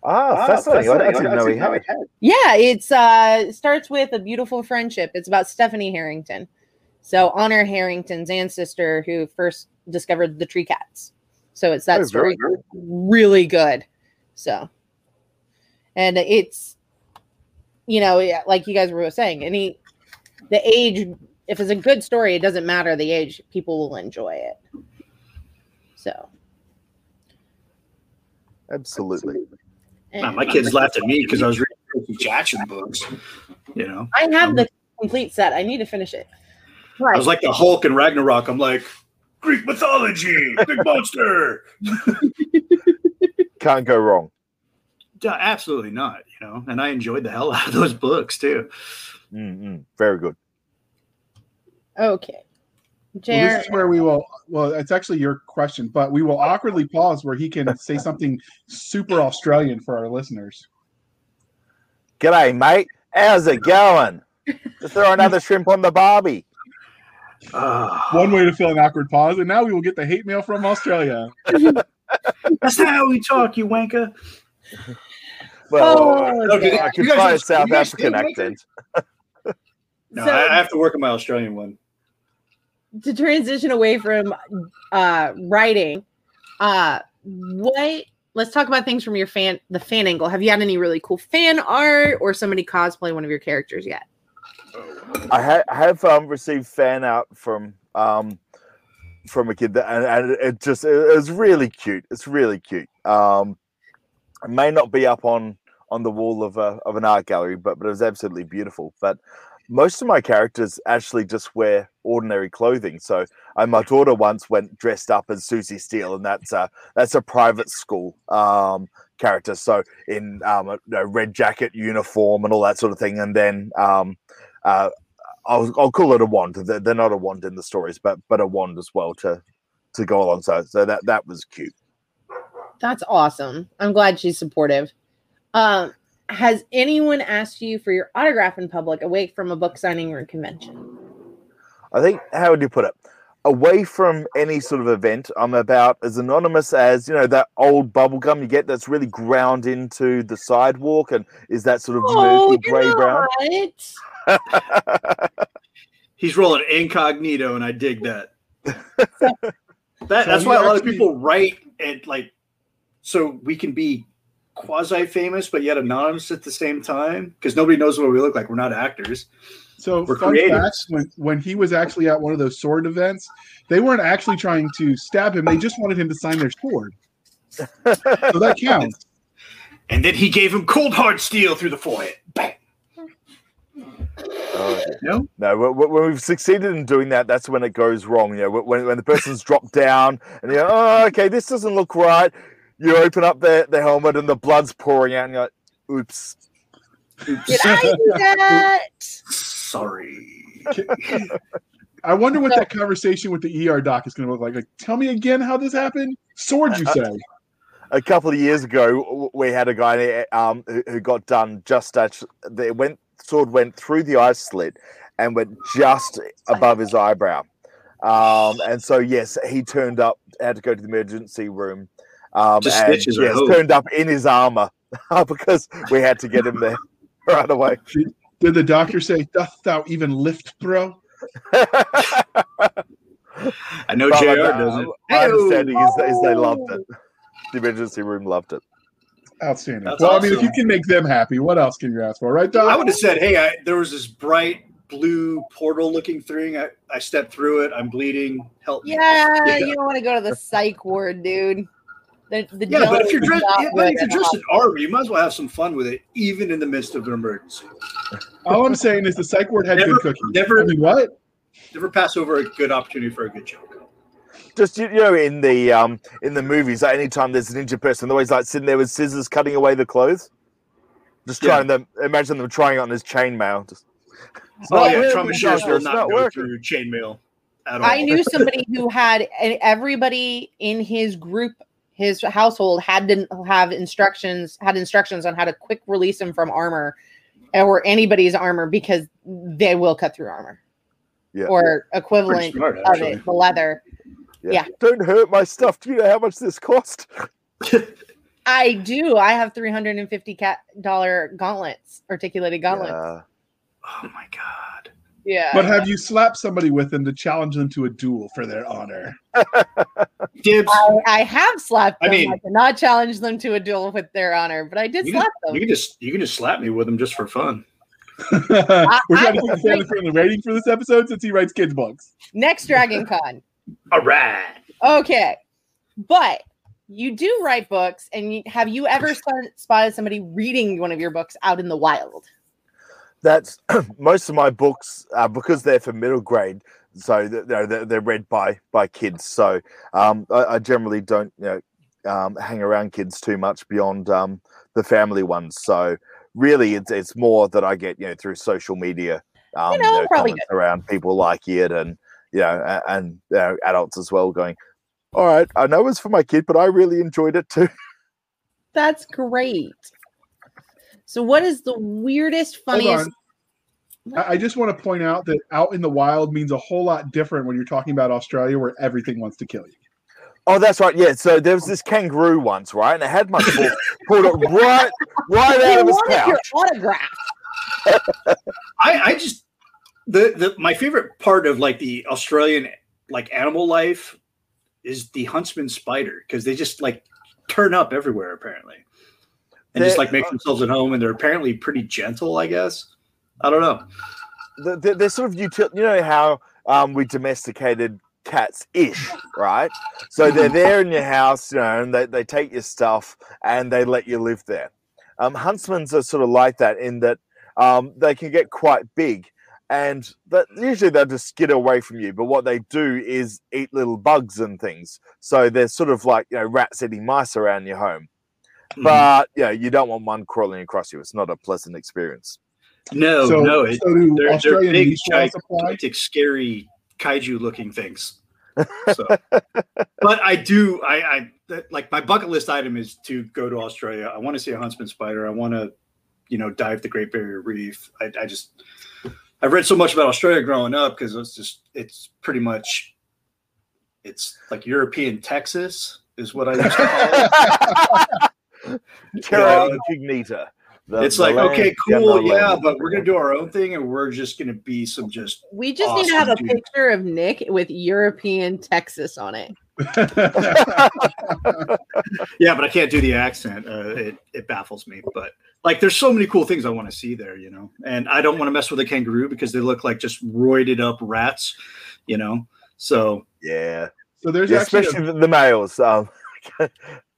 Ah, fascinating. I didn't know he had. yeah, it's uh, it starts with a beautiful friendship. It's about Stephanie Harrington, so Honor Harrington's ancestor who first discovered the tree cats. So it's that Oh, story very really good. So, and it's, you know, like you guys were saying, any the age, if it's a good story, it doesn't matter the age, people will enjoy it. So, Absolutely. Nah, my kids laughed at me because I was reading Percy Jackson books. You know, I have the complete set. I need to finish it. I was like the Hulk and Ragnarok. I'm like Greek mythology, big monster. Can't go wrong. Yeah, absolutely not. You know, and I enjoyed the hell out of those books too. Mm-mm. Very good. Okay. Well, this is where we will. Well, it's actually your question, but we will awkwardly pause where he can say something super Australian for our listeners. G'day, mate. How's it going? Just throw another shrimp on the barbie. Ah, One way to fill an awkward pause, and now we will get the hate mail from Australia. that's not how we talk, you wanker. Well, Oh, Okay, I could you guys try a South African accent. No, So- I I have to work on my Australian one. to transition away from uh writing uh what let's talk about things from your fan the fan angle have you had any really cool fan art or somebody cosplay one of your characters yet I ha- have um, received fan art from um, from a kid that, and, and it just it, was really cute. It's really cute. Um, it may not be up on on the wall of a, of an art gallery, but but it was absolutely beautiful. But most of my characters actually just wear ordinary clothing. So uh, my daughter once went dressed up as Susie Steele, and that's a that's a private school um, character. So in um, a, a red jacket uniform and all that sort of thing, and then um, uh, I'll, I'll call it a wand. They're, they're not a wand in the stories, but but a wand as well to to go alongside. So that that was cute. That's awesome i'm glad she's supportive um has anyone asked you for your autograph in public away from a book signing or convention I think how would you put it? Away from any sort of event, I'm about as anonymous as you know that old bubble gum you get that's really ground into the sidewalk and is that sort of oh murky grey you're brown. He's rolling incognito, and I dig that. that So that's why a lot of people write and like, so we can be quasi famous but yet anonymous at the same time because nobody knows what we look like. We're not actors. So, We're fun creative. fact: when when he was actually at one of those sword events, they weren't actually trying to stab him; they just wanted him to sign their sword. So that counts. And then he gave him cold hard steel through the forehead. Bang. Oh, No, No, when- when when we've succeeded in doing that, that's when it goes wrong. You know, when, when the person's dropped down and you're, oh, okay, this doesn't look right. You open up the, the helmet and the blood's pouring out, and you're like, oops. oops. did i do that sorry. I wonder what that conversation with the ER doc is going to look like. Like, tell me again how this happened. Sword, you say? A couple of years ago, we had a guy um, who, who got done just as the went sword went through the eye slit and went just above his eyebrow. Um, and so, yes, he turned up, had to go to the emergency room. Um, Just and, stitches, I yes, hope. turned up in his armor because we had to get him there right away. Did the doctor say, "Doth thou even lift, bro"? I know But, JR doesn't. My understanding is, that- is they loved it. the emergency room loved it. Outstanding. That's well, I mean, if you can make them happy, what else can you ask for, right, Doc? I would have said, "Hey, I, there was this bright blue portal-looking thing. I, I stepped through it. I'm bleeding. Help me." Yeah, Yeah. you don't want to go to the psych ward, dude. The, the Yeah, but if you're dose is dressed, yeah, but if you're dressed in armor, you might as well have some fun with it, even in the midst of an emergency. All I'm saying is the psych ward had Never- good cookies. never- I mean, what? Never pass over a good opportunity for a good joke. Just you know, in the um in the movies, like anytime there's an injured person, they're always like sitting there with scissors cutting away the clothes. Just Yeah. trying them. Imagine them trying it on his chainmail. Just, it's Oh yeah, working, trauma shares will not, not go working. through chainmail at all. I knew somebody who had everybody in his group, his household had to have instructions, had instructions on how to quick release him from armor or anybody's armor because they will cut through armor Yeah. or Pretty equivalent smart, of it, the leather. Yeah. Don't hurt my stuff. Do you know how much this cost? I do. I have three hundred and fifty cat dollar gauntlets, articulated gauntlets. Yeah. Oh my god. Yeah. But have you slapped somebody with them to challenge them to a duel for their honor? Dibs. I, I have slapped I them. I, mean- did not challenge them to a duel with their honor, but I did slap can, them. you can just you can just slap me with them just for fun. We're trying to I- keep family friendly rating for this episode since he writes kids books. Next Dragon Con. All right. Okay. But you do write books, and you, have you ever spotted somebody reading one of your books out in the wild? That's most of my books uh, because they're for middle grade. So they're, they're, they're read by by kids. So um, I, I generally don't you know um, hang around kids too much beyond um, the family ones. So really, it's it's more that I get you know through social media. Um, You know, probably comments around people like it, and you know, and you know, adults as well going. All right, I know it's for my kid, but I really enjoyed it too. That's great. So, what is the weirdest, Hold funniest? on. I I just want to point out that out in the wild means a whole lot different when you're talking about Australia, where everything wants to kill you. Oh, that's right. Yeah. So there was this kangaroo once, right? And it had my book pulled it right, right They out of his wanted your pouch. autograph. I, I just the, the my favorite part of like the Australian like animal life is the huntsman spider because they just like turn up everywhere apparently and just They're- like make themselves at home and they're apparently pretty gentle I guess I don't know The- the- They're sort of util. You know how um, we domesticated cats ish, right? So they're there in your house, you know, and they, they take your stuff and they let you live there. Um, huntsmen's are sort of like that in that um, they can get quite big and that usually they'll just skid away from you. But what they do is eat little bugs and things. So they're sort of like, you know, rats eating mice around your home. Mhm. But, yeah, you don't want one crawling across you. It's not a pleasant experience. no so, no it, so do they're, they're big meat laws apply? gigantic scary kaiju looking things so but I do I I like my bucket list item is to go to Australia I want to see a huntsman spider I want to you know dive the Great Barrier Reef I, I just I've read so much about Australia growing up because it's just it's pretty much it's like European Texas is what I used to call it. Terra Yeah. incognita. The- it's the like okay cool yeah land. but we're gonna do our own thing and we're just gonna be some just We just need to have a dude. picture of Nick with European Texas on it. yeah but I can't do the accent uh, it it baffles me but like there's so many cool things I want to see there you know and I don't want to mess with a kangaroo because they look like just roided up rats you know so yeah, so there's yeah actually especially the, the males. Um,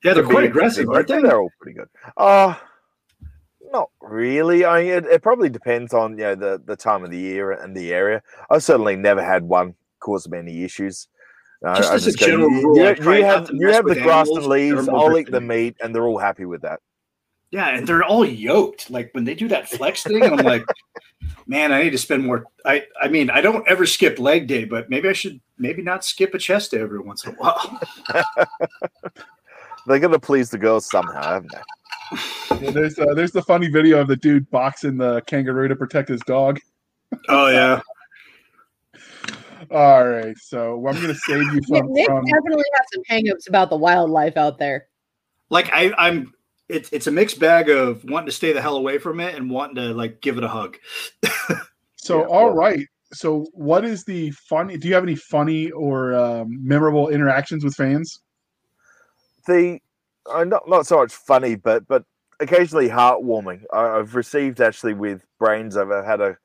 yeah they're quite aggressive aren't they They're all pretty good. Uh not really. I mean, it, it probably depends on you know the the time of the year and the area. I've certainly never had one cause me any issues. Uh, Just I as a go, general you, rule, you- I you have you have the grass and leaves. I'll eat the meat, and they're all happy with that. Yeah, and they're all yoked. Like when they do that flex thing, I'm like, man, I need to spend more. I I mean, I don't ever skip leg day, but maybe I should maybe not skip a chest day every once in a while. They're gonna please the girls somehow, haven't they? yeah, there's uh, there's the funny video of the dude boxing the kangaroo to protect his dog. Oh yeah, All right, so I'm gonna save you Yeah, from, Nick from definitely has some hangups about the wildlife out there. like I I'm. It's it's a mixed bag of wanting to stay the hell away from it and wanting to like give it a hug. So, Yeah, all well- right. So, what is the funny? Do you have any funny or um, memorable interactions with fans? The uh, not not so much funny, but but occasionally heartwarming. I, I've received actually with brains. I've had a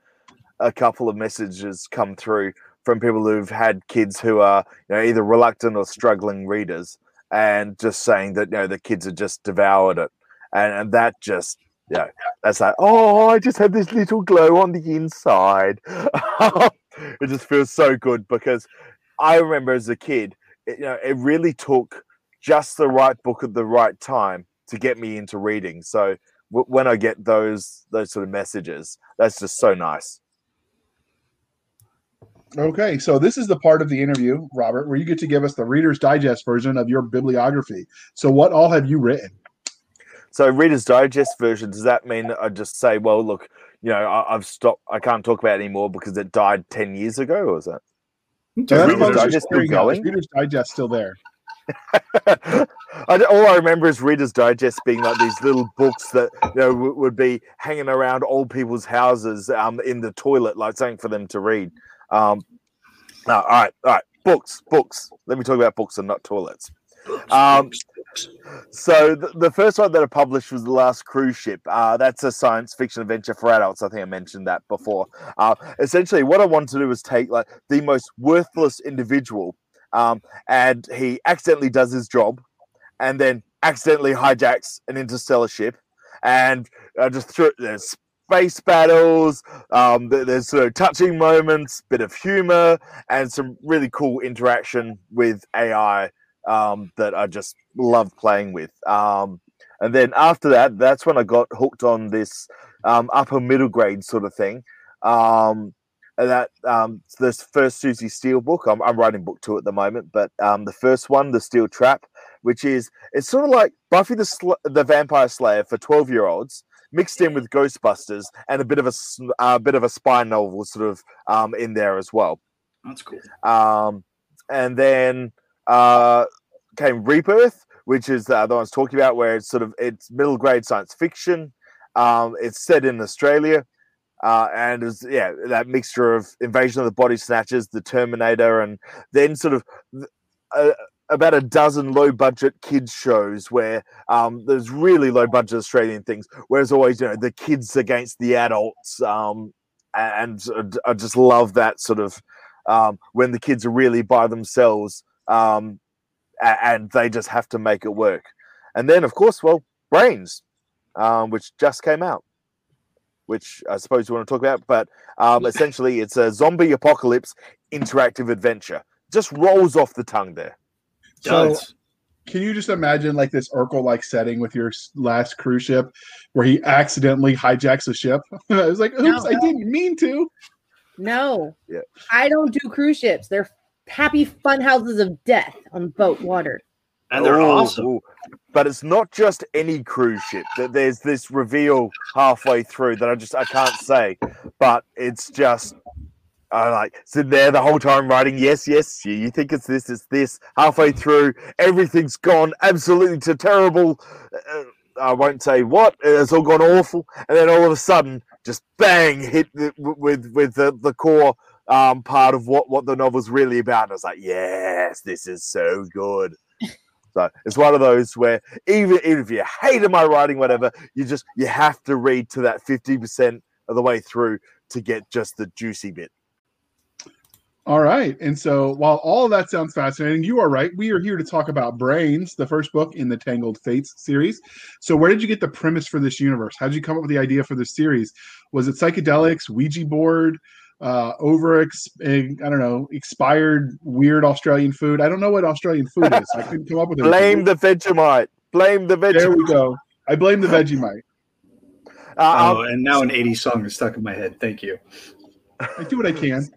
a couple of messages come through from people who've had kids who are you know either reluctant or struggling readers, and just saying that you know the kids have just devoured it, and, and that just you know that's like oh I just had this little glow on the inside. it just feels so good because I remember as a kid, it, you know, it really took just the right book at the right time to get me into reading. So w- when I get those those sort of messages, that's just so nice. Okay, so this is the part of the interview, Robert, where you get to give us the Reader's Digest version of your bibliography. So, what all have you written? So, Reader's Digest version, does that mean I just say, well, look, you know, I, have stopped, I can't talk about it anymore because it died 10 years ago, or is that? So Reader's Digest still going? Reader's Digest still there. I, all I remember is Reader's Digest being like these little books that you know w- would be hanging around old people's houses um, in the toilet, like something for them to read. Um, no, all right, all right, books, books. Let me talk about books and not toilets. Um, so the, the, first one that I published was the last cruise ship. Uh, that's a science fiction adventure for adults. I think I mentioned that before. Uh, essentially, what I wanted to do was take like the most worthless individual, um, and he accidentally does his job, and then accidentally hijacks an interstellar ship, and uh, just threw there's space battles. Um, there's sort of touching moments, bit of humor, and some really cool interaction with AI um, that I just love playing with. Um, and then after that, that's when I got hooked on this um, upper middle grade sort of thing. That um, this first Susie Steele book, I'm, I'm, writing book two at the moment, but um, the first one, The Steel Trap, which is it's sort of like Buffy the Sl- the Vampire Slayer for 12 year olds, mixed in with Ghostbusters and a bit of a a bit of a spy novel sort of um, in there as well. That's cool. Um, and then uh, came Rebirth, which is uh, the one I was talking about, where it's sort of it's middle grade science fiction. Um, it's set in Australia, uh, and it's yeah that mixture of Invasion of the Body Snatchers, The Terminator, and then sort of about a dozen low budget kids shows where um, there's really low budget Australian things. Whereas always, you know, the kids against the adults, um, and I just love that sort of um, when the kids are really by themselves um, and they just have to make it work. And then, of course, well, Brains, um, which just came out. Which I suppose you want to talk about, but um, essentially it's a zombie apocalypse interactive adventure. Just rolls off the tongue there. So, can you just imagine like this Urkel like setting with your last cruise ship where he accidentally hijacks a ship? I was like, oops, no, I didn't mean to. No. Yeah. I don't do cruise ships. They're happy fun houses of death on boat water. And they're oh, awesome. But it's not just any cruise ship. That there's this reveal halfway through that I just I can't say, but it's just I like sitting there the whole time writing, yes, yes, you, you think it's this, it's this. Halfway through, everything's gone absolutely to terrible. Uh, I won't say what. It's all gone awful, and then all of a sudden, just bang, hit the, with with the, the core um, part of what what the novel's really about. And I was like, yes, this is so good. So it's one of those where even, even if you hated my writing, whatever, you just you have to read to that fifty percent of the way through to get just the juicy bit. All right. And so while all that sounds fascinating, you are right. We are here to talk about Brains, the first book in the Tangled Fates series. So where did you get the premise for this universe? How did you come up with the idea for this series? Was it psychedelics, Ouija board, uh, over, ex- I don't know, expired weird Australian food? I don't know what Australian food is. I couldn't come up with it. Blame the Vegemite. Blame the Vegemite. There we go. I blame the Vegemite. Uh, oh, and now an 80s song is stuck in my head. Thank you. I do what I can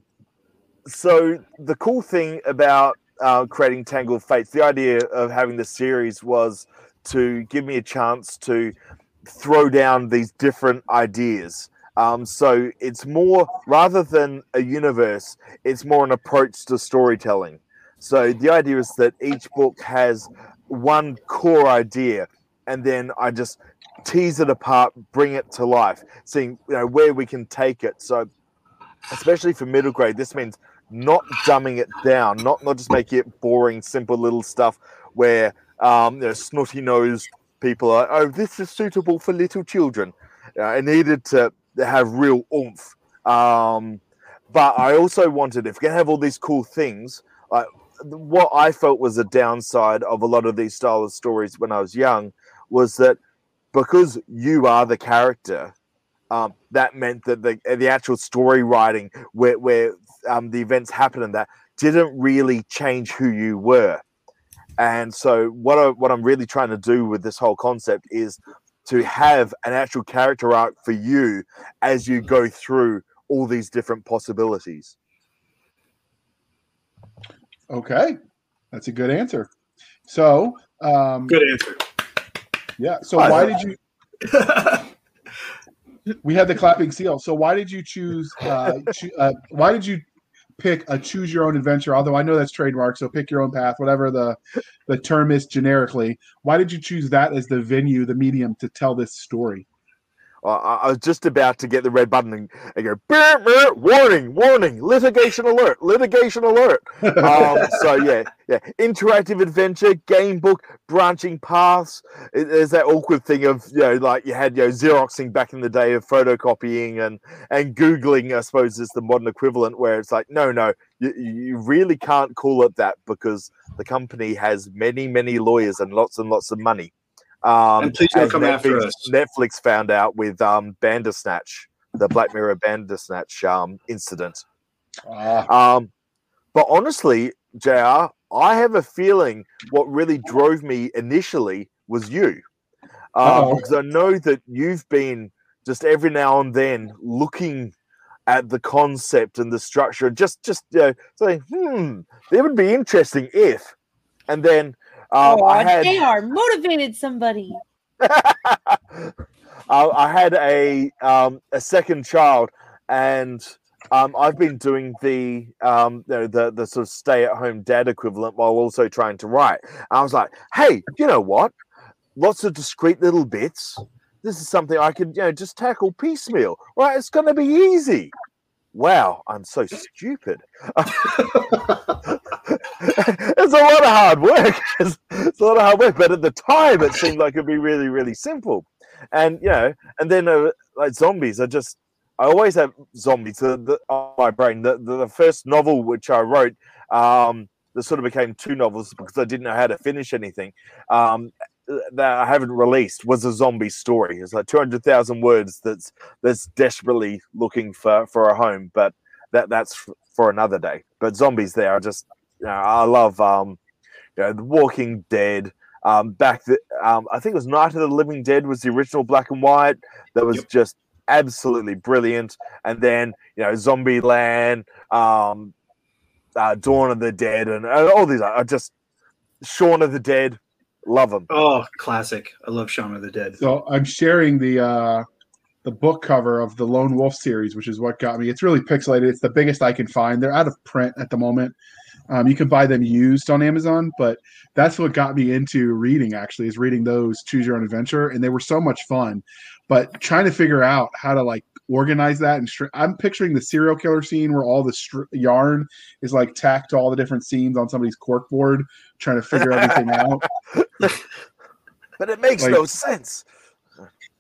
so the cool thing about uh, creating Tangled Fates, the idea of having the series was to give me a chance to throw down these different ideas. Um, so it's more rather than a universe, it's more an approach to storytelling. So the idea is that each book has one core idea, and then I just tease it apart, bring it to life, seeing you know where we can take it. So especially for middle grade, this means not dumbing it down, not not just making it boring, simple little stuff where um, you know, snotty nosed people are, oh, this is suitable for little children. Uh, I needed to have real oomph. Um, but I also wanted, if going to have all these cool things, like what I felt was a downside of a lot of these style of stories when I was young was that because you are the character, um, that meant that the the actual story writing where where um, the events happen and that didn't really change who you were. And so what I, what I'm really trying to do with this whole concept is to have an actual character arc for you as you go through all these different possibilities. Okay, that's a good answer. So, um, Good answer. yeah. So I why know. did you? We had the clapping seal. So why did you choose? Uh, choo- uh, why did you pick a choose your own adventure? Although I know that's trademark, so pick your own path, whatever the the term is generically. Why did you choose that as the venue, the medium to tell this story? I, I was just about to get the red button and, and go, "Brr, brr, warning, warning, litigation alert, litigation alert. Um, so yeah, yeah, interactive adventure, game book, branching paths. It- There's that awkward thing of you know, like you had you know, xeroxing back in the day of photocopying and and googling. I suppose is the modern equivalent where it's like, no, no, you, you really can't call it that because the company has many, many lawyers and lots and lots of money. Um, And please don't come after Netflix, us. Netflix found out with um, Bandersnatch, the Black Mirror Bandersnatch um, incident. Ah, Um, but honestly, JR, I have a feeling what really drove me initially was you. Um, because I know that you've been just every now and then looking at the concept and the structure, just just you know, saying, hmm, it would be interesting if. And then um, oh, I had JR motivated somebody. I, I had a um, a second child, and um, I've been doing the um, you know, the the sort of stay at home dad equivalent while also trying to write. I was like, hey, you know what? Lots of discrete little bits. This is something I could you know just tackle piecemeal. Right? It's going to be easy. Wow, I'm so stupid. it's a lot of hard work. It's, it's a lot of hard work, but at the time, it seemed like it'd be really, really simple. And you know, and then uh, like zombies are just. I always have zombies the, the, on my brain. The, the the first novel which I wrote, um, that sort of became two novels because I didn't know how to finish anything. Um, that I haven't released was a zombie story. It's like two hundred thousand words. That's that's desperately looking for for a home, but that that's for another day. But zombies, there are just you know, I love um, you know, The Walking Dead. Um, back the um, I think it was Night of the Living Dead was the original black and white. That was Yep. just absolutely brilliant. And then you know, Zombie Land, um, uh, Dawn of the Dead, and uh, all these are just Shaun of the Dead. Love them. Oh, classic. I love Shaun of the Dead. so I'm sharing the uh, the book cover of the Lone Wolf series, which is what got me. It's really pixelated. It's the biggest I can find. They're out of print at the moment. Um, you can buy them used on Amazon, but that's what got me into reading. Actually, is reading those Choose Your Own Adventure, and they were so much fun. But trying to figure out how to like organize that and str- I'm picturing the serial killer scene where all the str- yarn is like tacked to all the different scenes on somebody's corkboard, trying to figure everything out. But it makes Like- no sense.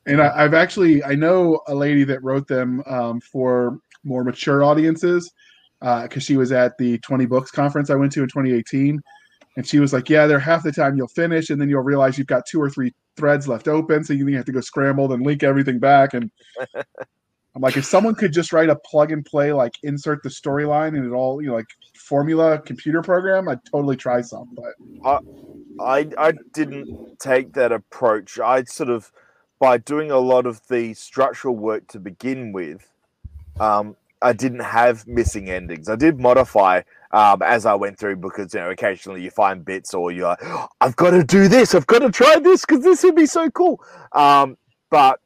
And I, I've actually I know a lady that wrote them um, for more mature audiences because she was at the 20 books conference I went to in 2018, and she was like, "Yeah, they're half the time you'll finish, and then you'll realize you've got two or three threads left open, so you have to go scramble and link everything back." And I'm like, if someone could just write a plug and play, like insert the storyline and it all, you know, like formula computer program, I'd totally try some. But I I didn't take that approach. I sort of by doing a lot of the structural work to begin with, um, I didn't have missing endings. I did modify um, as I went through because you know occasionally you find bits or you're like, I've got to do this, I've got to try this because this would be so cool. Um, but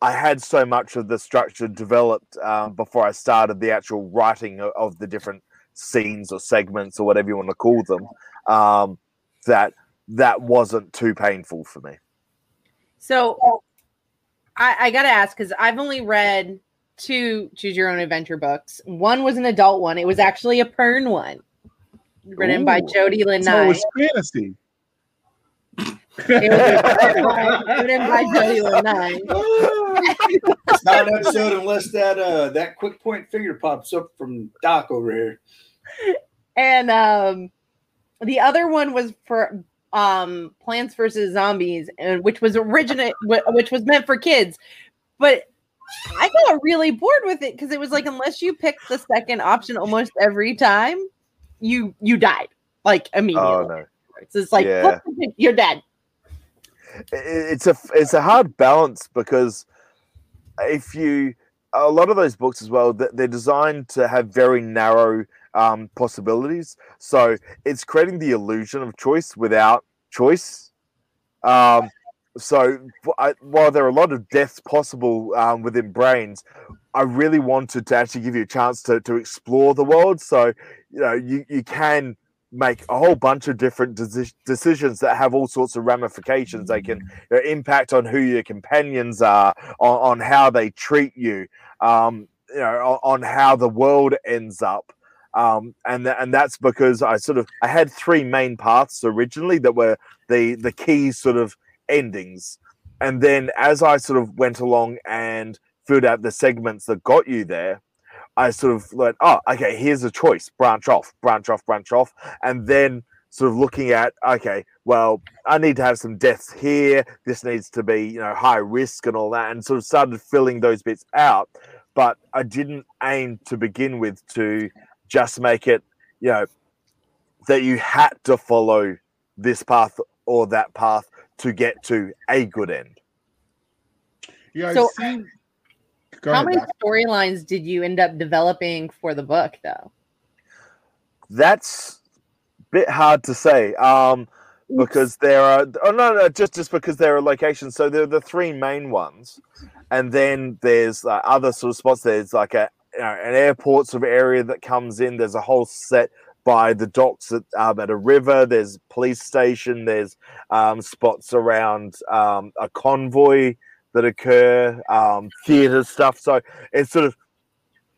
I had so much of the structure developed um, before I started the actual writing of, of the different scenes or segments or whatever you want to call them. Um, that that wasn't too painful for me. So I, I gotta ask because I've only read two choose your own adventure books. One was an adult one. It was actually a Pern one, written by Jody Lynn so it was fantasy. It would written by Jody Lynn Nye. it's not an episode unless that uh that quick point figure pops up from Doc over here. And um, the other one was for um Plants vs Zombies, and which was originate, which was meant for kids, but I got really bored with it because it was like unless you picked the second option almost every time, you you died like immediately. Oh no. So it's like Yeah. you're dead. it's a it's a hard balance because if you a lot of those books as well they're designed to have very narrow um, possibilities so it's creating the illusion of choice without choice um, so I, while there are a lot of deaths possible um, within brains i really wanted to actually give you a chance to, to explore the world. So you know you, you can make a whole bunch of different deci- decisions that have all sorts of ramifications. They can you know, impact on who your companions are on, on how they treat you um, you know on, on how the world ends up. Um, and tha- and that's because I sort of I had three main paths originally that were the the key sort of endings, and then as I sort of went along and filled out the segments that got you there, I sort of like oh okay here's a choice branch off branch off branch off, and then sort of looking at okay well I need to have some deaths here. This needs to be you know high risk and all that and sort of started filling those bits out. But I didn't aim to begin with to just make it, you know, that you had to follow this path or that path to get to a good end. Yeah, So, seen. How ahead, many storylines did you end up developing for the book, though? That's a bit hard to say. Um, because there are oh no no just just because there are locations so there are the three main ones and then there's uh, other sort of spots there's like a you know, an airport sort of area that comes in there's a whole set by the docks at, um, at a river there's police station there's um, spots around um, a convoy that occur um, theater stuff so it's sort of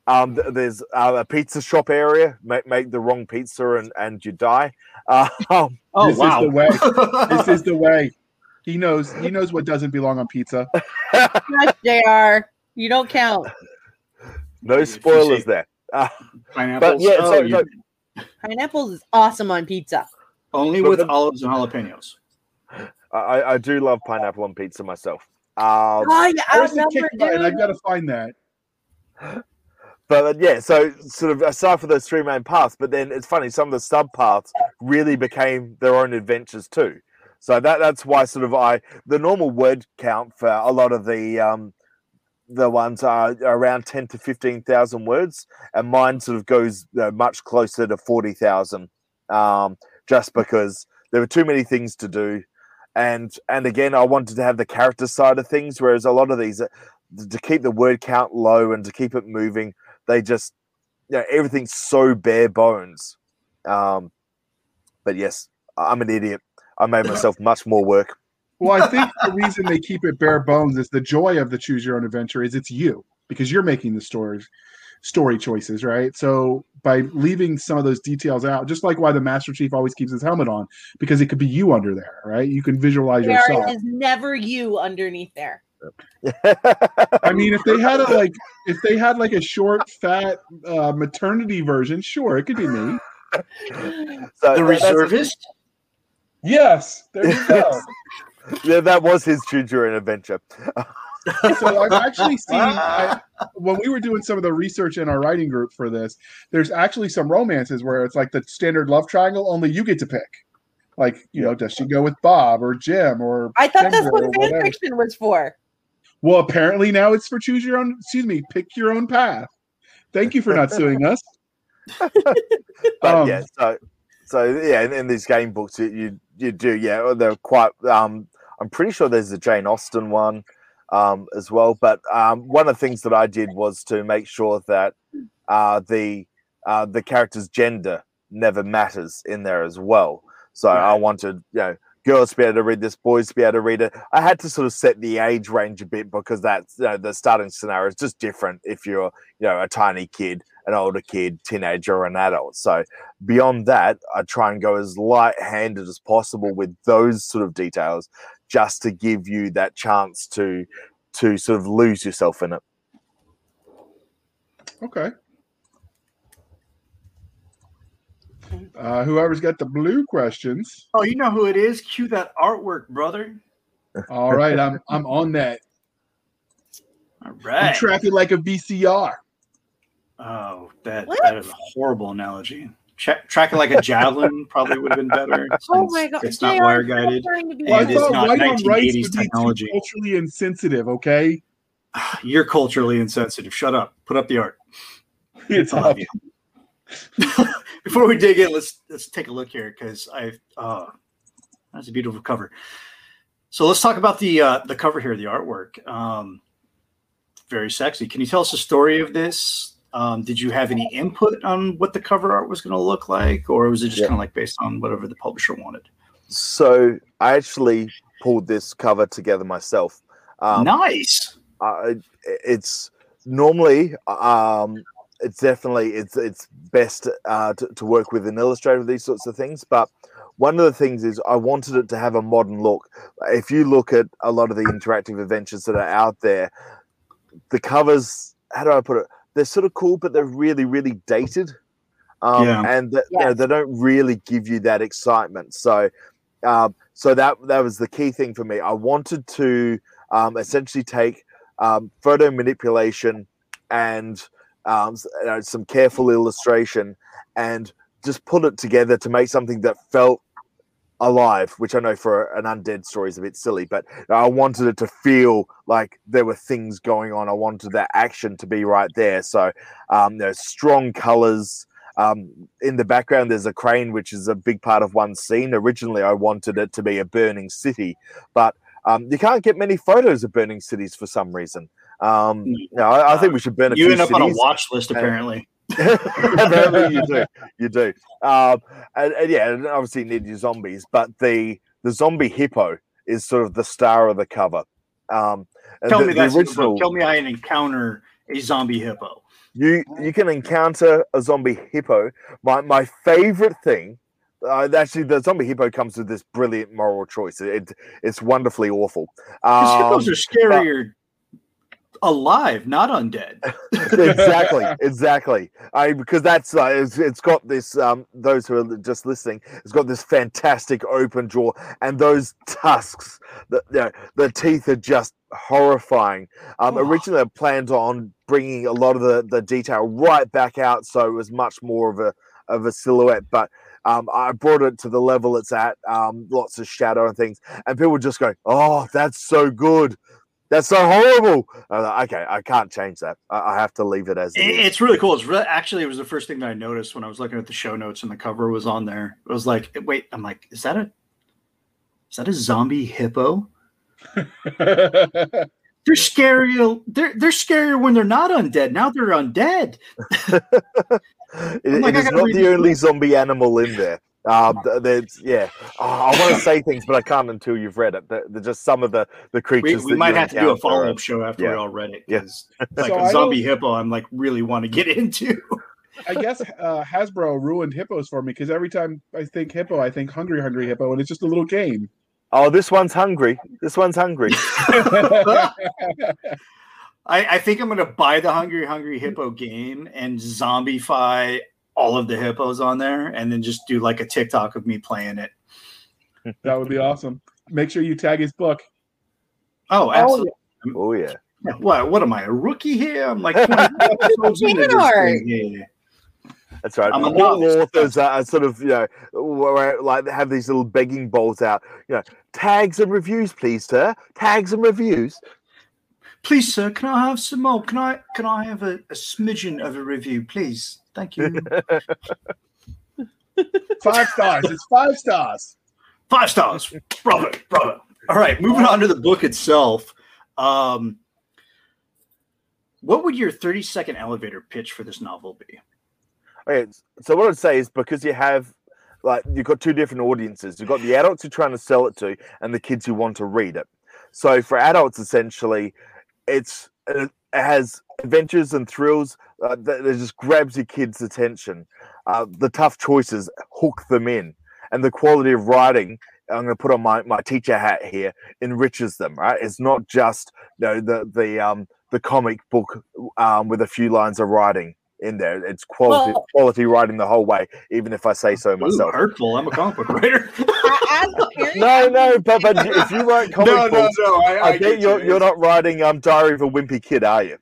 um, th- there's uh, a pizza shop area make, make the wrong pizza and, and you die um, Oh this wow. is the way. This is the way. He knows. He knows what doesn't belong on pizza. Gosh, JR. You don't count. No spoilers there. Uh, Pineapples. yeah, Oh, so- you- so- Pineapples is awesome on pizza. only with the- olives and jalapenos. I, I do love pineapple on pizza myself. Um, Oh, yeah, Where's the outnumbered, kick button? dude. I've got to find that. but uh, yeah, so sort of aside from those three main paths, but then it's funny, some of the sub paths really became their own adventures too. So that that's why sort of I the normal word count for a lot of the um the ones are around ten to fifteen thousand words, and mine sort of goes uh, much closer to forty thousand, um, just because there were too many things to do, and and again I wanted to have the character side of things, whereas a lot of these uh, to keep the word count low and to keep it moving, they just you know everything's so bare bones. Um, but yes, I'm an idiot. I made myself much more work. Well, I think the reason they keep it bare bones is the joy of the choose your own adventure is it's you because you're making the stories story choices, right? So by leaving some of those details out, just like why the Master Chief always keeps his helmet on, because it could be you under there, right? You can visualize There yourself. is never you underneath there. I mean, if they had a like, if they had like a short, fat uh, maternity version, sure, it could be me. so The that- that's- reservist. Yes, there you go. yeah, that was his choose your own adventure. so I've actually seen I, when we were doing some of the research in our writing group for this. There's actually some romances where it's like the standard love triangle. Only you get to pick. Like you know, does she go with Bob or Jim or? I thought that's what or fan fiction was for. Well, apparently now it's for choose your own. Excuse me, pick your own path. Thank you for not suing us. But Um, yeah, so so yeah, in, in these game books, you, you you do yeah, they're quite. Um, I'm pretty sure there's a Jane Austen one um, as well. But um, one of the things that I did was to make sure that uh, the uh, the character's gender never matters in there as well. So I wanted you know girls to be able to read this, boys to be able to read it. I had to sort of set the age range a bit because that's you know, the starting scenario is just different if you're you know a tiny kid, an older kid, teenager, or an adult. So beyond that, I try and go as light-handed as possible with those sort of details, just to give you that chance to to sort of lose yourself in it. Okay. Uh, whoever's got the blue questions. Oh, you know who it is? Cue that artwork, brother. All right, I'm I'm on that. All I'm right. tracking like a VCR. oh, that, What? that is a horrible analogy. Tra- tracking like a javelin probably would have been better. Oh my god. It's not JR, wire guided. trying to be Well, And it's not white 1980s would be too technology. culturally insensitive. Okay, You're culturally insensitive. Shut up. Put up the art. it's I up. love you. Before we dig in, let's let's take a look here because I uh that's a beautiful cover. So let's talk about the uh the cover here, the artwork. Um very sexy. Can you tell us the story of this? Um, did you have any input on what the cover art was going to look like, or was it just Yeah. kind of like based on whatever the publisher wanted? So I actually pulled this cover together myself. Um, nice. uh, it's normally um, it's definitely it's it's best uh, to, to work with an illustrator with these sorts of things but one of the things is i wanted it to have a modern look if you look at a lot of the interactive adventures that are out there the covers how do i put it they're sort of cool but they're really really dated. Um, Yeah. and that, you know, they don't really give you that excitement. So um, so that that was the key thing for me. I wanted to um, essentially take um, photo manipulation and um, you know, some careful illustration and just put it together to make something that felt alive which i know for an undead story is a bit silly but i wanted it to feel like there were things going on. I wanted that action to be right there. So um, there's strong colors um, in the background there's a crane which is a big part of one scene. Originally i wanted it to be a burning city but um, you can't get many photos of burning cities for some reason. Um, you know, I, I think we should burn a You few end up on a watch list, apparently. Apparently, you do. You do. Um, and, and yeah, and obviously you need your zombies, but the the zombie hippo is sort of the star of the cover. Um, Tell the, me the original. Tell me I encounter a zombie hippo. you you can encounter a zombie hippo. My my favorite thing. Uh, actually, the zombie hippo comes with this brilliant moral choice. It, it's wonderfully awful. Um, hippos are scarier alive, not undead. exactly exactly i because that's uh, it's, it's got this um those who are just listening it's got this fantastic open jaw and those tusks the, the, the teeth are just horrifying um Oh. originally i planned on bringing a lot of the the detail right back out so it was much more of a of a silhouette but um, I brought it to the level it's at, um, lots of shadow and things, and people just go, "Oh, that's so good, that's so horrible." I'm okay, I can't change that. I, I have to leave it as it It- is. It's really cool. It's really, actually it was the first thing that I noticed when I was looking at the show notes and the cover was on there. It was like, wait, I'm like, is that a is that a zombie hippo? They're scarier. They're they're scarier when they're not undead. Now they're undead. It- like, it I is gotta not the only book. zombie animal in there. Um, there's, yeah, Oh, I want to say things, but I can't until you've read it. They're, they're just some of the the creatures. we that might have to do a follow up show after yeah. we all read it Yeah. like So a I zombie hippo, I'm like really want to get into. I guess uh, Hasbro ruined hippos for me because every time I think hippo, I think Hungry Hungry Hippo, and it's just a little game. Oh, this one's hungry. This one's hungry. I, I think I'm gonna buy the Hungry Hungry Hippo game and zombify all of the hippos on there, and then just do like a TikTok of me playing it. that would be awesome. Make sure you tag his book. Oh, oh absolutely. oh yeah. What? What am I, a rookie here? I'm like 20 episodes into this Art. thing here. That's right. I'm a All novice. authors are, are sort of, you know, like they have these little begging bowls out. You know, tags and reviews, please, sir. Tags and reviews. Please, sir, can I have some more? Can I can I have a, a smidgen of a review, please? Thank you. Five stars. It's five stars. Five stars. Bravo, bravo. All right, moving on to the book itself. Um, what would your 30 second elevator pitch for this novel be? Okay, so what I'd say is because you have like you've got two different audiences. You've got the adults you're trying to sell it to, and the kids who want to read it. So for adults, essentially, it's it has adventures and thrills uh, that, that just grabs your kids' attention. Uh, the tough choices hook them in, and the quality of writing. I'm going to put on my, my teacher hat here. Enriches them, right? It's not just you know the the um the comic book um with a few lines of writing in there. It's quality Well- quality writing the whole way, even if I say so Ooh, myself. hurtful. I'm a comic book writer. As a parent, No, no, but but if you write comic No, no, books, no. I, I, I bet get you're you. you're not writing um Diary of a Wimpy Kid, are you?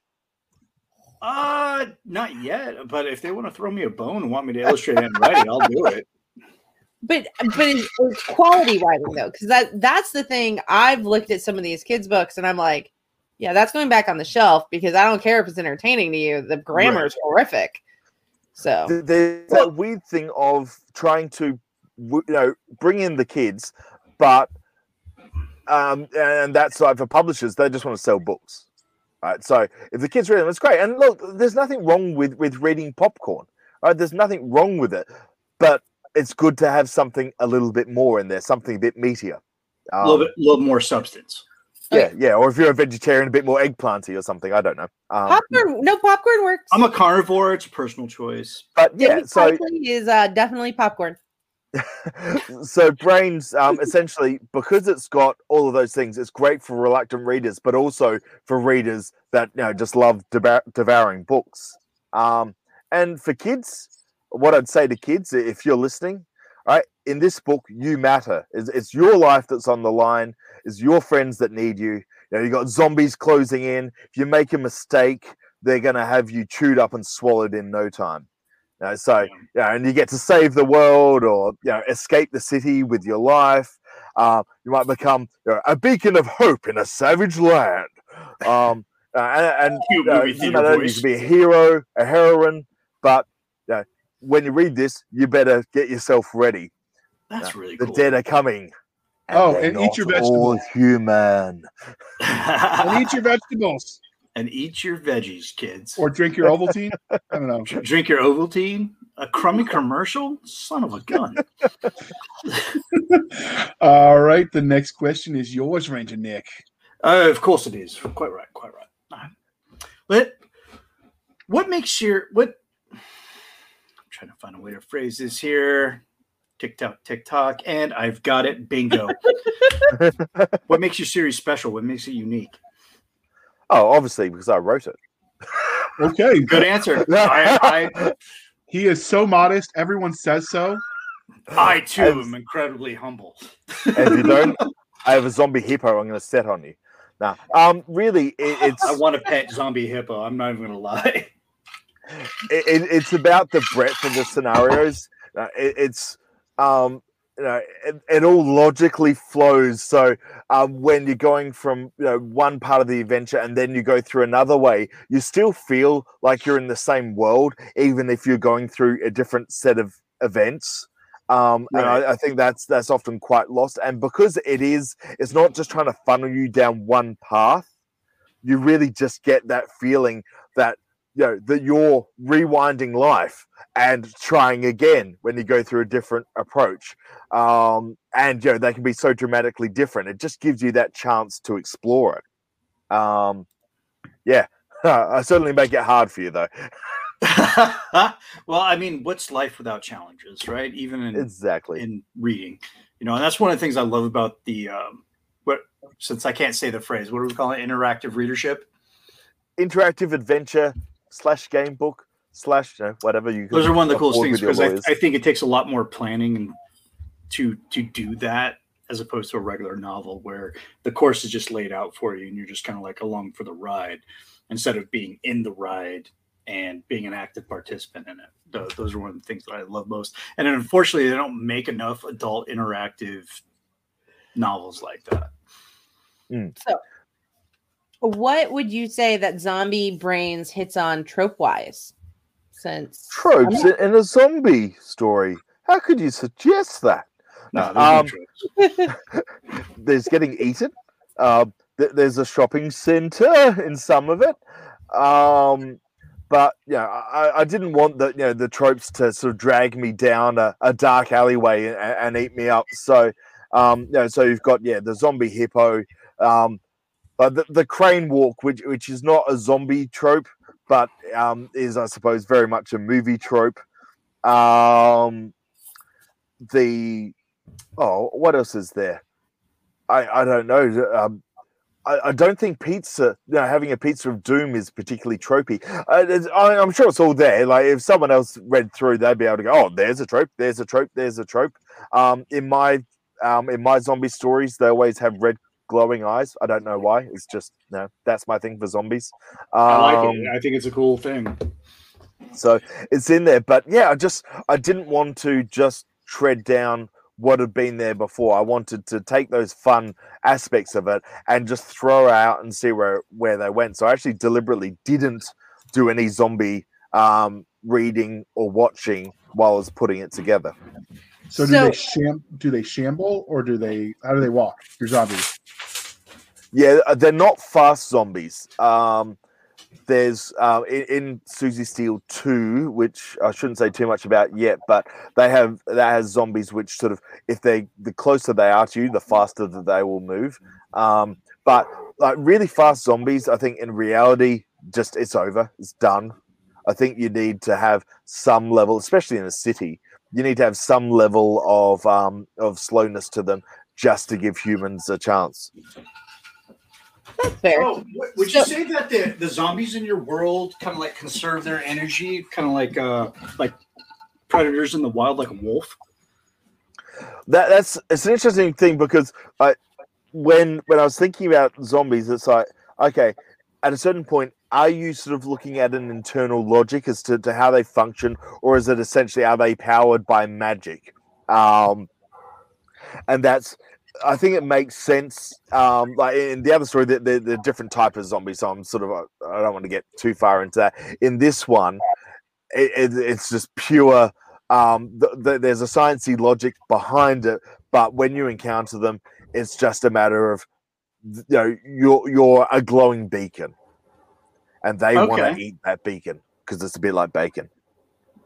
Uh, not yet. But if they want to throw me a bone and want me to illustrate and write it, I'll do it. but but it's, it's quality writing though, because that that's the thing. I've looked at some of these kids' books and I'm like, yeah, that's going back on the shelf because I don't care if it's entertaining to you. The grammar Right. is horrific. So Th- There's that weird thing of trying to, you know, bring in the kids, but um, and that's like for publishers, they just want to sell books, right? So if the kids read them, it's great. And look, there's nothing wrong with with reading popcorn, right? There's nothing wrong with it, but it's good to have something a little bit more in there, something a bit meatier. A little Um, bit, little more substance. yeah, yeah. Or if you're a vegetarian, a bit more eggplanty or something. I don't know. Um, popcorn, no popcorn works. I'm a carnivore. It's a personal choice. but yeah, David so is uh, definitely popcorn. So brains um essentially because it's got all of those things it's great for reluctant readers but also for readers that you know just love devouring books. Um and for kids what i'd say to kids if you're listening right in this book you matter. It's, it's your life that's on the line. It's your friends that need you. You know you got zombies closing in. If you make a mistake they're going to have you chewed up and swallowed in no time you know, so yeah, and you get to save the world or you know escape the city with your life. Uh, you might become you know, a beacon of hope in a savage land. Um, uh, and and you, know, movie it doesn't theater matter, you can be a hero, a heroine, but you know, when you read this, you better get yourself ready. That's Uh, really the cool. dead are coming. Oh, they're and eat your not all human. And eat your vegetables and eat your veggies, kids. or drink your Ovaltine. I don't know. Drink your Ovaltine. A crummy commercial? Son of a gun. All right. The next question is yours, Ranger Nick. Uh, of course it is. Quite right. Quite right. All right. But what makes your what? I'm trying to find a way to phrase this here. Tick tock, tick tock, and I've got it. Bingo. what makes your series special? What makes it unique? Oh, obviously because I wrote it. Okay. Good answer. I, I, He is so modest. Everyone says so. I too As- am incredibly humble. If you don't, I have a zombie hippo. I'm going to set on you. Now, um, really, it, it's I want a pet zombie hippo. I'm not even gonna lie. it, it- it's about the breadth of the scenarios. Uh, it, it's um, you know, it, it all logically flows. So um, when you're going from you know one part of the adventure and then you go through another way, you still feel like you're in the same world, even if you're going through a different set of events. Um, and I, I think that's that's often quite lost. And because it is, it's not just trying to funnel you down one path. You really just get that feeling that you know that you're rewinding life and trying again when you go through a different approach um and you know they can be so dramatically different it just gives you that chance to explore it um yeah i certainly make it hard for you though well, I mean, what's life without challenges, right? Even in exactly in reading, you know, and that's one of the things I love about the um, what since I can't say the phrase, what do we call it? Interactive readership. interactive adventure slash game book slash you know, whatever you Those can are one of the coolest things because I. I think it takes a lot more planning and to to do that as opposed to a regular novel where the course is just laid out for you and you're just kind of like along for the ride instead of being in the ride and being an active participant in it. Tho- Those are one of the things that I love most. And unfortunately, they don't make enough adult interactive novels like that. Hmm. What would you say that Zombie Brains hits on trope wise? Since tropes in, in a zombie story how could you suggest that No, No, there's um, tropes. there's getting eaten. Uh, th- there's a shopping center in some of it. Um, but yeah, I, I didn't want the you know the tropes to sort of drag me down a, a dark alleyway and, and eat me up. So um, you know, so you've got yeah the zombie hippo, um, but the, the crane walk, which which is not a zombie trope, but um, is I suppose very much a movie trope. Um, the oh, what else is there? I I don't know. Um, I, I don't think pizza, you know, having a pizza of doom is particularly tropey. Uh, I, I'm sure it's all there. Like if someone else read through, they'd be able to go, "Oh, there's a trope. There's a trope. There's a trope." Um, in my um, in my zombie stories, they always have red glowing eyes. I don't know why. It's just you no. That's my thing for zombies. Um, I like it. I think it's a cool thing. so it's in there. But yeah, I just I didn't want to just tread down what had been there before. I wanted to take those fun aspects of it and just throw out and see where where they went. So I actually deliberately didn't do any zombie um, reading or watching while I was putting it together. So do So- they sham? Do they shamble or do they? How do they walk? Your zombies. Yeah, uh, they're not fast zombies. Um, there's uh, in, in Susie Steel two, which I shouldn't say too much about yet, but they have that has zombies which sort of if they the closer they are to you, the faster that they will move. Um, but like really fast zombies, I think in reality, just it's over, it's done. I think you need to have some level, especially in a city, you need to have some level of um, of slowness to them just to give humans a chance. That's fair. Oh, would you So- say that the, the zombies in your world kind of like conserve their energy, kind of like uh like predators in the wild, like a wolf? that that's it's an interesting thing because I when when I was thinking about zombies, it's like okay, at a certain point, are you sort of looking at an internal logic as to, to how they function, or is it essentially are they powered by magic? Um, and that's I think it makes sense. Um, like in the other story, the, the, the different type of zombies. So I'm sort of uh, I don't want to get too far into that. In this one, it, it, it's just pure um, th- th- there's a sciencey logic behind it, but when you encounter them, it's just a matter of you know you're you're a glowing beacon, and they want to eat that bacon because it's a bit like bacon.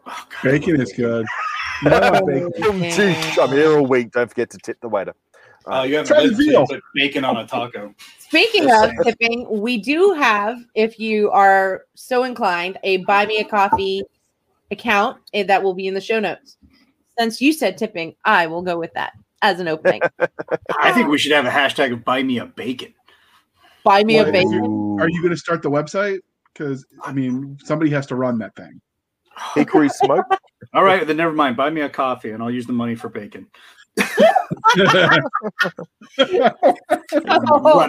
Oh, God, Bacon is good. You know bacon- I'm here all week. Don't forget to tip the waiter. Oh, you haven't Try the lived till you veal. put bacon on a taco. Speaking of tipping, we do have, if you are so inclined, a buy me a coffee account eh, that will be in the show notes. Since you said tipping, I will go with that as an opening. I think we should have a hashtag of buy me a bacon. buy me a bacon. Are you going to start the website? Because I mean, somebody has to run that thing. hickory smoke? All right, then never mind. Buy me a coffee, and I'll use the money for bacon. Run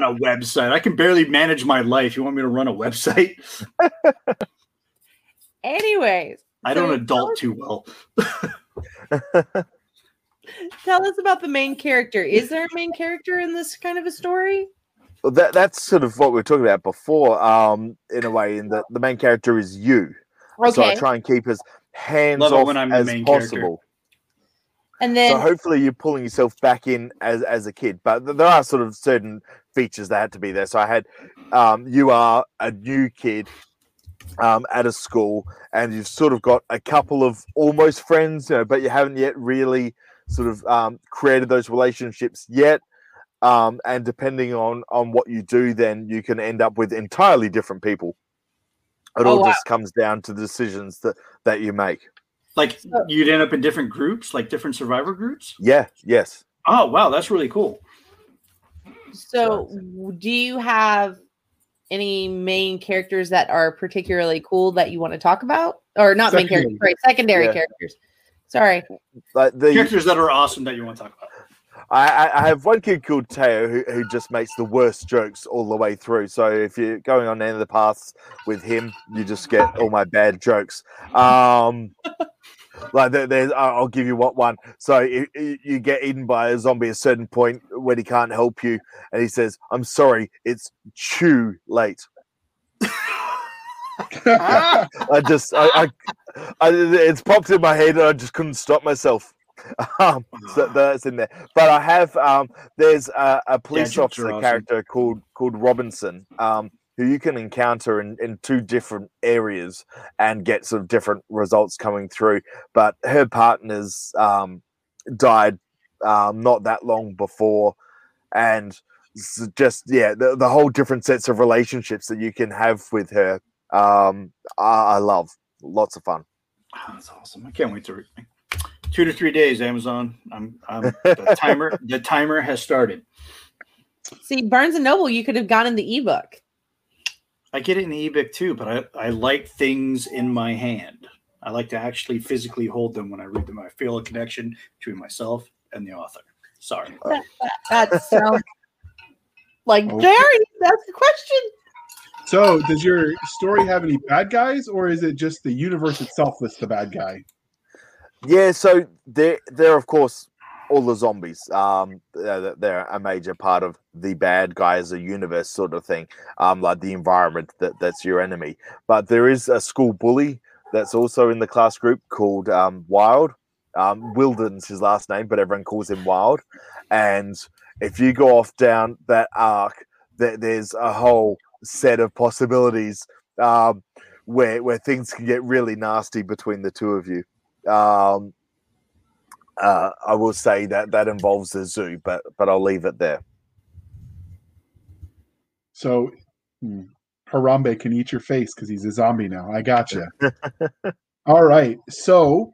a website. I can barely manage my life. You want me to run a website? Anyways, I don't So adult too well. tell us about the main character. Is there a main character in this kind of a story? Well, that that's sort of what we were talking about before. Um, in a way, in that the main character is you. So I Okay. try and keep as hands Love off when I'm the as main character. possible. And then so hopefully you're pulling yourself back in as as a kid but th- there are sort of certain features that had to be there so i had um, you are a new kid um, at a school and you've sort of got a couple of almost friends you know but you haven't yet really sort of um, created those relationships yet um, and depending on on what you do then you can end up with entirely different people it Oh, all wow. just comes down to the decisions that that you make Like you'd end up in different groups, like different survivor groups. yeah yes Oh wow, that's really cool. So, do you have any main characters that are particularly cool that you want to talk about, or not main characters, right? Secondary Yeah. characters. Sorry. like the Characters that are awesome that you want to talk about. I, I- have one kid called Teo who, who just makes the worst jokes all the way through. So if you're going on any of the paths with him, you just get all my bad jokes. Um, like there, there's, I'll give you what one. So you, you get eaten by a zombie at a certain point when he can't help you, and he says, "I'm sorry, it's too late." I just, I, I, I, it's popped in my head, and I just couldn't stop myself. Um, so that's in there. But I have, um, there's a, a police are officer awesome. character called called Robinson, um, who you can encounter in, in two different areas and get sort of different results coming through. But her partners um, died um, not that long before, and just yeah, the, the whole different sets of relationships that you can have with her. Um, I, I love lots of fun. Oh, that's awesome. I can't wait to read. Two to three days, Amazon. I'm, I'm the timer. the timer has started. See, Barnes and Noble, you could have gone in the ebook. I get it in the ebook too, but I, I like things in my hand. I like to actually physically hold them when I read them. I feel a connection between myself and the author. Sorry. That sounds like Okay. Jerry. That's the question. So, does your story have any bad guys, or is it just the universe itself that's the bad guy? Yeah, so they're they're of course all the zombies. Um, they're, they're a major part of the bad guys, a universe sort of thing. Um, like the environment that that's your enemy. But there is a school bully that's also in the class group called um, Wild. Um, Wilden's his last name, but everyone calls him Wild. And if you go off down that arc, there, there's a whole set of possibilities um, where where things can get really nasty between the two of you. Um, uh, I will say that that involves the zoo, but but I'll leave it there. So, hmm, Harambe can eat your face because he's a zombie now. I gotcha. All right. So,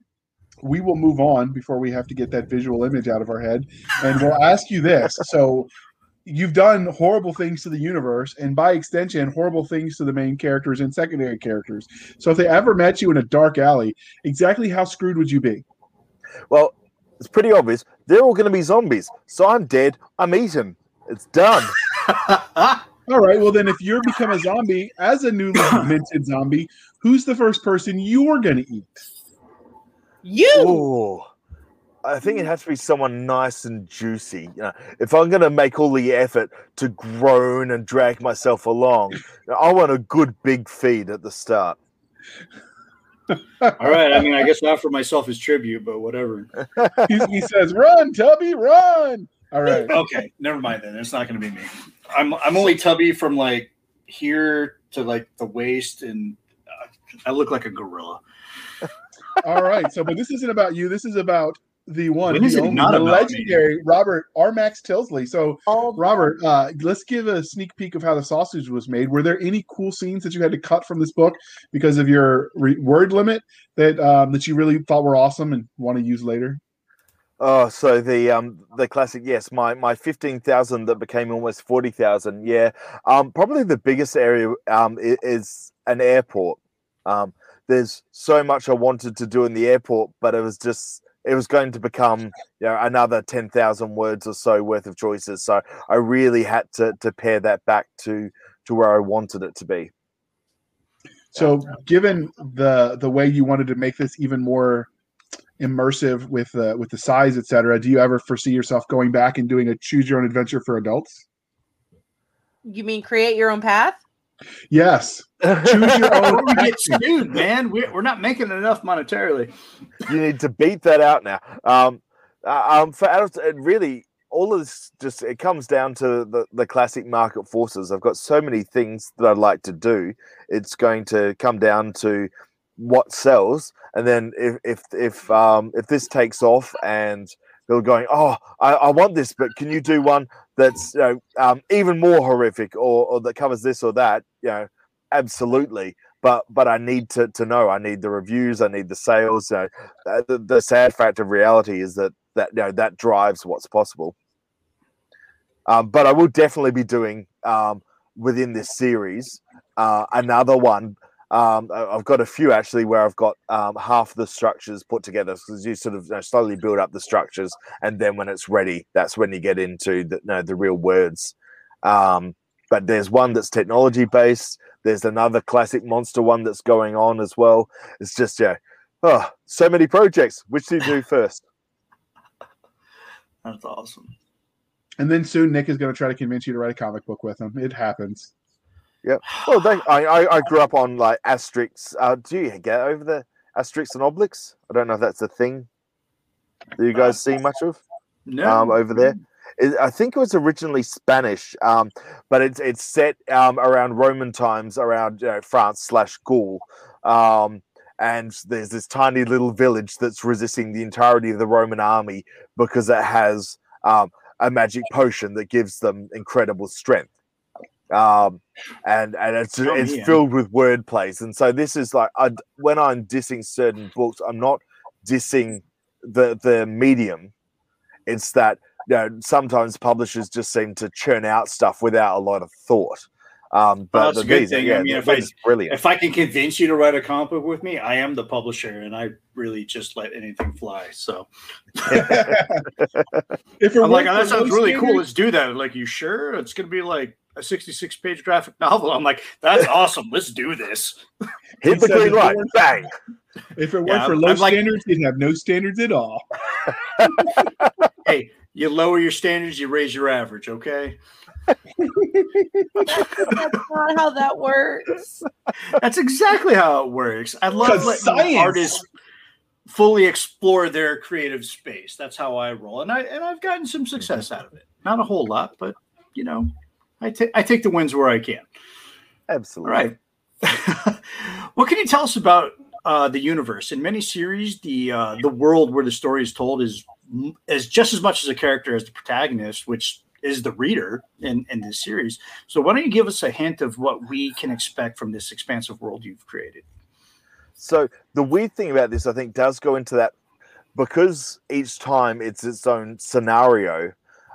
we will move on before we have to get that visual image out of our head. And we'll ask you this. So, you've done horrible things to the universe, and by extension, horrible things to the main characters and secondary characters. So, if they ever met you in a dark alley, exactly how screwed would you be? Well, it's pretty obvious. They're all going to be zombies, so I'm dead. I'm eaten. It's done. All right. Well, then, if you're become a zombie as a newly minted zombie, who's the first person you're going to eat? You. Oh, I think it has to be someone nice and juicy. You know, if I'm going to make all the effort to groan and drag myself along, I want a good big feed at the start. All right. I mean, I guess I offer myself as tribute, but whatever. He, he says, "Run, Tubby, run!" All right. Okay, never mind then. It's not going to be me. I'm I'm only tubby from like here to like the waist, and uh, I look like a gorilla. All right. So, but this isn't about you. This is about the one, the only, not the about me? legendary Robert R. Max Tillsley. So, All Robert, uh, let's give a sneak peek of how the sausage was made. Were there any cool scenes that you had to cut from this book because of your re- word limit that um, that you really thought were awesome and want to use later? Oh, so the um the classic, yes, my my fifteen thousand that became almost forty thousand. Yeah, um, probably the biggest area um i- is an airport. Um, there's so much I wanted to do in the airport, but it was just it was going to become you know another ten thousand words or so worth of choices. So I really had to to pare that back to to where I wanted it to be. So, given the the way you wanted to make this even more immersive with uh, with the size, etc., do you ever foresee yourself going back and doing a choose your own adventure for adults? You mean create your own path? Yes. Choose your own. we get sued, man. We're, we're not making enough monetarily. you need to beat that out now. Um, uh, um, for adults, it really all of this just it comes down to the the classic market forces. I've got so many things that I'd like to do. It's going to come down to what sells, and then if if if um if this takes off and they're going, oh, I, I want this, but can you do one that's you know um, even more horrific or, or that covers this or that? You know, absolutely. But but I need to to know. I need the reviews. I need the sales. You know, uh, the, the sad fact of reality is that that you know that drives what's possible. Um, but I will definitely be doing um, within this series uh, another one. Um, I- I've got a few actually where I've got um, half the structures put together because you sort of you know, slowly build up the structures, and then when it's ready, that's when you get into the you know, the real words. Um, but there's one that's technology based. There's another classic monster one that's going on as well. It's just yeah, oh, so many projects. Which do you do first? That's awesome. And then soon Nick is going to try to convince you to write a comic book with him. It happens. Well, they, I, I I grew up on like Asterix. Uh, do you get over the Asterix and Obelix? I don't know if that's a thing that you guys see much of No, um, over there. it, I think it was originally Spanish, um, but it's it's set um, around Roman times, around you know, France slash Gaul. Um, and there's this tiny little village that's resisting the entirety of the Roman army because it has um, a magic potion that gives them incredible strength. Um, and and it's Oh, it's yeah. filled with word plays, and so this is like I, when I'm dissing certain books, I'm not dissing the the medium. It's that you know sometimes publishers just seem to churn out stuff without a lot of thought. Um, but that's a the- good these are- thing. I mean, if I- brilliant. If I can convince you to write a comic book with me, I am the publisher, and I really just let anything fly. So if I'm like, oh, that sounds low really cool. Let's do that. Like, you sure? It's going to be like a 66 page graphic novel. I'm like, that's awesome. Let's do this. Hit the green light, bang! If it weren't Yeah, for low I'm like- standards, you'd have no standards at all. Hey, you lower your standards, you raise your average. Okay. That's not how that works. That's exactly how it works. I love letting science. artists fully explore their creative space. That's how I roll, and I and I've gotten some success out of it. Not a whole lot, but you know, I take the wins where I can. Absolutely. right. what can you tell us about uh, the universe? In many series, the uh, the world where the story is told is is just as much as a character as the protagonist, which is the reader in in this series. So why don't you give us a hint of what we can expect from this expansive world you've created? So the weird thing about this, I think, does go into that because each time it's its own scenario.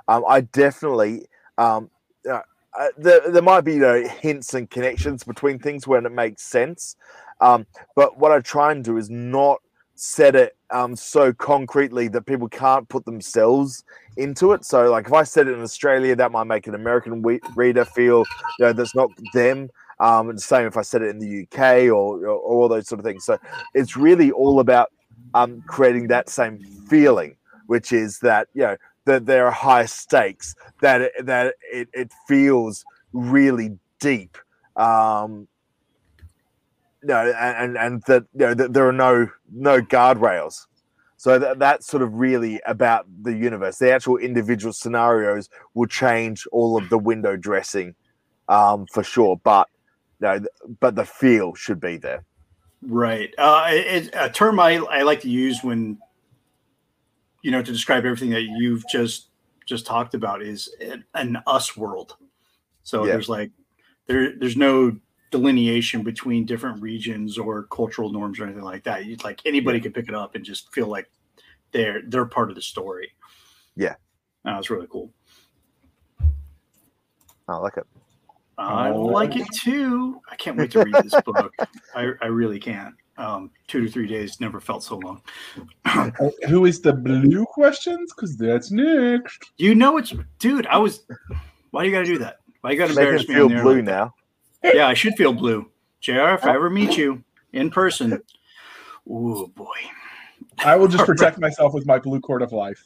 Um, I definitely um, uh, uh, there, there might be you know hints and connections between things when it makes sense. Um, but what I try and do is not set it um, so concretely that people can't put themselves into it. So, like if I said it in Australia, that might make an American we- reader feel you know that's not them. Um, and same if I said it in the UK or, or, all those sort of things. So it's really all about um, creating that same feeling, which is that you know that there are high stakes, that it, that it, it feels really deep. Um, no, and and that you know that there are no no guardrails. So that, that's sort of really about the universe. The actual individual scenarios will change all of the window dressing um, for sure, but no, but the feel should be there. Right. Uh, it, a term I, I like to use when, you know, to describe everything that you've just just talked about is an, us world. So Yeah. there's like there there's no delineation between different regions or cultural norms or anything like that. It's like anybody can pick it up and just feel like they're they're part of the story. Yeah. Uh, that was really cool. I like it. I like it too. I can't wait to read this book. I, I really can't. Um, two to three days never felt so long. Uh, Who is the blue questions? Because that's next. You know it's dude. I was. Why do you got to do that? Why you got to Make embarrass it me? feel on blue like that? now. Yeah, I should feel blue. Jr. If I ever meet you in person, oh boy, I will just protect myself with my blue cord of life.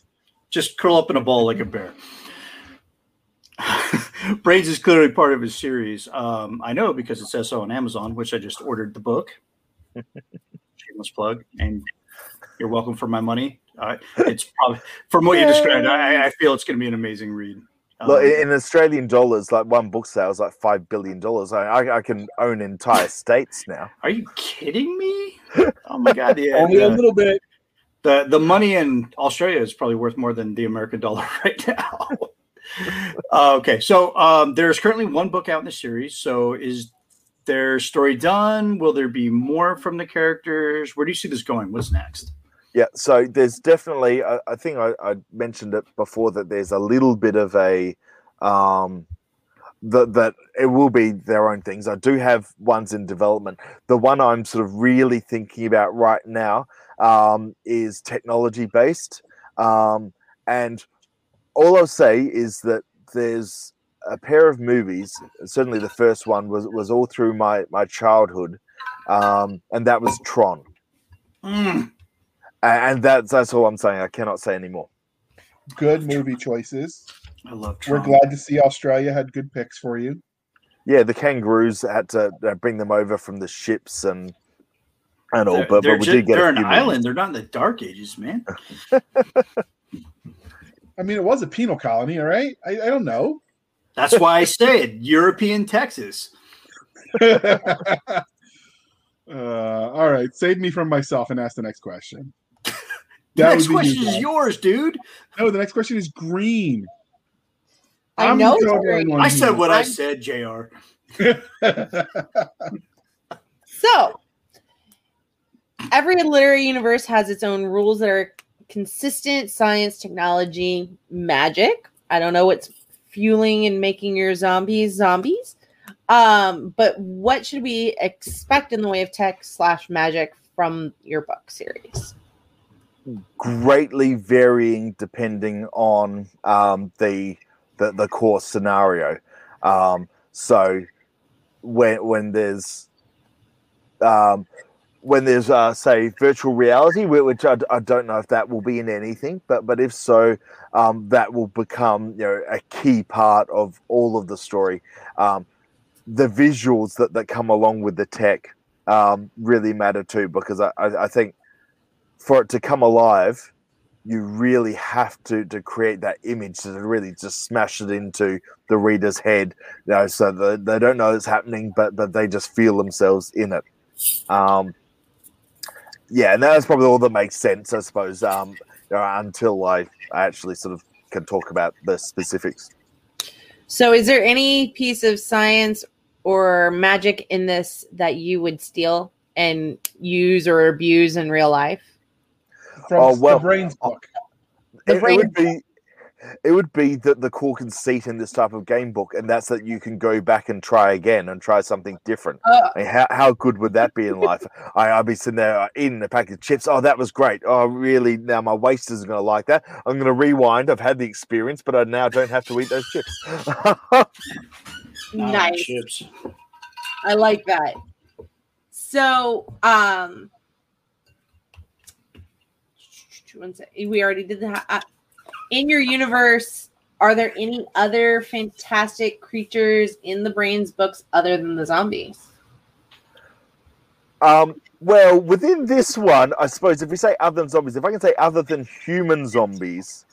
just curl up in a ball like a bear. Brains is clearly part of his series. Um, I know because it says so on Amazon, which I just ordered the book. Shameless plug, and you're welcome for my money. Uh, it's probably from what you described. I, I feel it's going to be an amazing read. Um, Look, in in Australian dollars, like one book sale is like five billion dollars. I, I, I can own entire states now. Are you kidding me? Oh my god! Yeah, Only a the, little bit. the the money in Australia is probably worth more than the American dollar right now. Uh, okay, so um, there's currently one book out in the series. So is their story done? Will there be more from the characters? Where do you see this going? What's next? Yeah, so there's definitely. I, I think I, I mentioned it before that there's a little bit of a um, that that it will be their own things. I do have ones in development. The one I'm sort of really thinking about right now um, is technology based, um, and all I'll say is that there's a pair of movies. Certainly, the first one was was all through my my childhood, um, and that was Tron. Mm, A- and that's that's all I'm saying. I cannot say anymore. Good movie choices. I love. We're glad to see Australia had good picks for you. Yeah, the kangaroos had to uh, bring them over from the ships and and all, They're, but, they're but we ju- did get they're an few island. movies. They're not in the dark ages, man. I mean, it was a penal colony, all right? I, I don't know. That's why I said European Texas. uh, all right, save me from myself and ask the next question. The That next question is yours, dude. No, the next question is green. I I'm know it's green. one I said who- what I I'm- said, Jr. So, every literary universe has its own rules that are consistent science, technology, magic. I don't know what's fueling and making your zombies zombies. Um, but what should we expect in the way of tech slash magic from your book series? greatly varying depending on um, the, the the core scenario. Um, so when when there's um, when there's uh, say virtual reality, whi- which I, don't know if that will be in anything, but but if so, um, that will become you know a key part of all of the story. Um, the visuals that, that come along with the tech um, really matter too, because I, I, I think for it to come alive, you really have to to create that image to really just smash it into the reader's head, you know, so that they don't know it's happening, but but they just feel themselves in it. Um, yeah, and that's probably all that makes sense, I suppose. Um, you know, until I, I actually sort of can talk about the specifics. So, is there any piece of science or magic in this that you would steal and use or abuse in real life? From Oh, well, the Brains book. The it, it brain- would be it would be the, the core conceit in this type of game book, and that's that you can go back and try again and try something different. Uh, I mean, how, how good would that be in life? I, I'd be sitting there uh, eating a pack of chips. Oh, that was great. Oh, really? Now my waist isn't going to like that. I'm going to rewind. I've had the experience, but I now don't have to eat those chips. nice. Chips. I like that. So, um, one sec. we already did that. In your universe, are there any other fantastic creatures in the brains books other than the zombies? Um, well, within this one, I suppose if we say other than zombies, if I can say other than human zombies,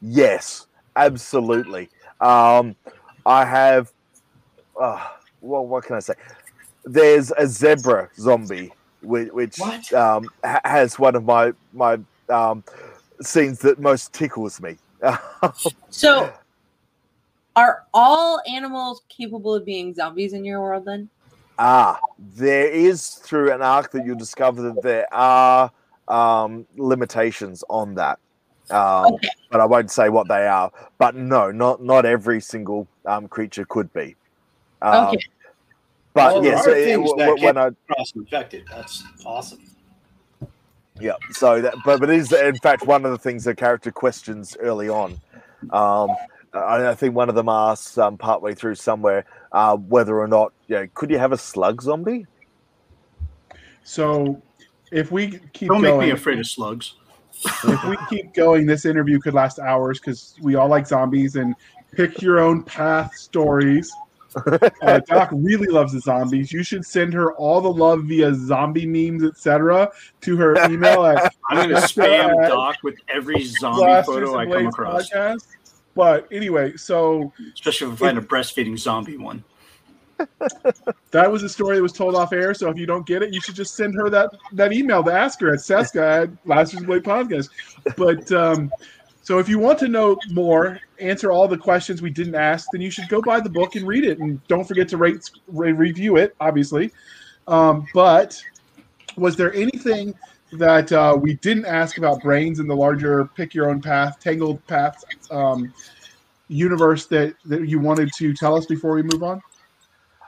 yes, absolutely. Um, I have. Uh, well, what can I say? There's a zebra zombie, which, which um, ha- has one of my my um, scenes that most tickles me. So, are all animals capable of being zombies in your world then? Ah, there is through an arc that you'll discover that there are um, limitations on that. Um, Okay. But I won't say what they are. But no, not not every single um, creature could be. Um, Okay. But Well, there yes, are it- things it- when I Cross infected. That's awesome. Yeah, so that but but it is in fact one of the things the character questions early on. Um, I, I think one of them asks um, partway through somewhere uh, whether or not you know could you have a slug zombie? So if we keep Don't make me afraid of slugs. if we keep going, this interview could last hours because we all like zombies and pick your own path stories. Uh, Doc really loves the zombies. You should send her all the love via zombie memes, etc., to her email at I'm going to spam Doc with every zombie photo I come across, podcast. But anyway, so especially if I find a breastfeeding zombie one. that was a story that was told off air. So if you don't get it, you should just send her that that email to ask her at Cisca at Blasters and Blade Podcast. But um, so if you want to know more, answer all the questions we didn't ask, then you should go buy the book and read it, and don't forget to rate, re- review it, obviously. Um, but was there anything that uh, we didn't ask about brains in the larger pick your own path, tangled path um, universe that that you wanted to tell us before we move on?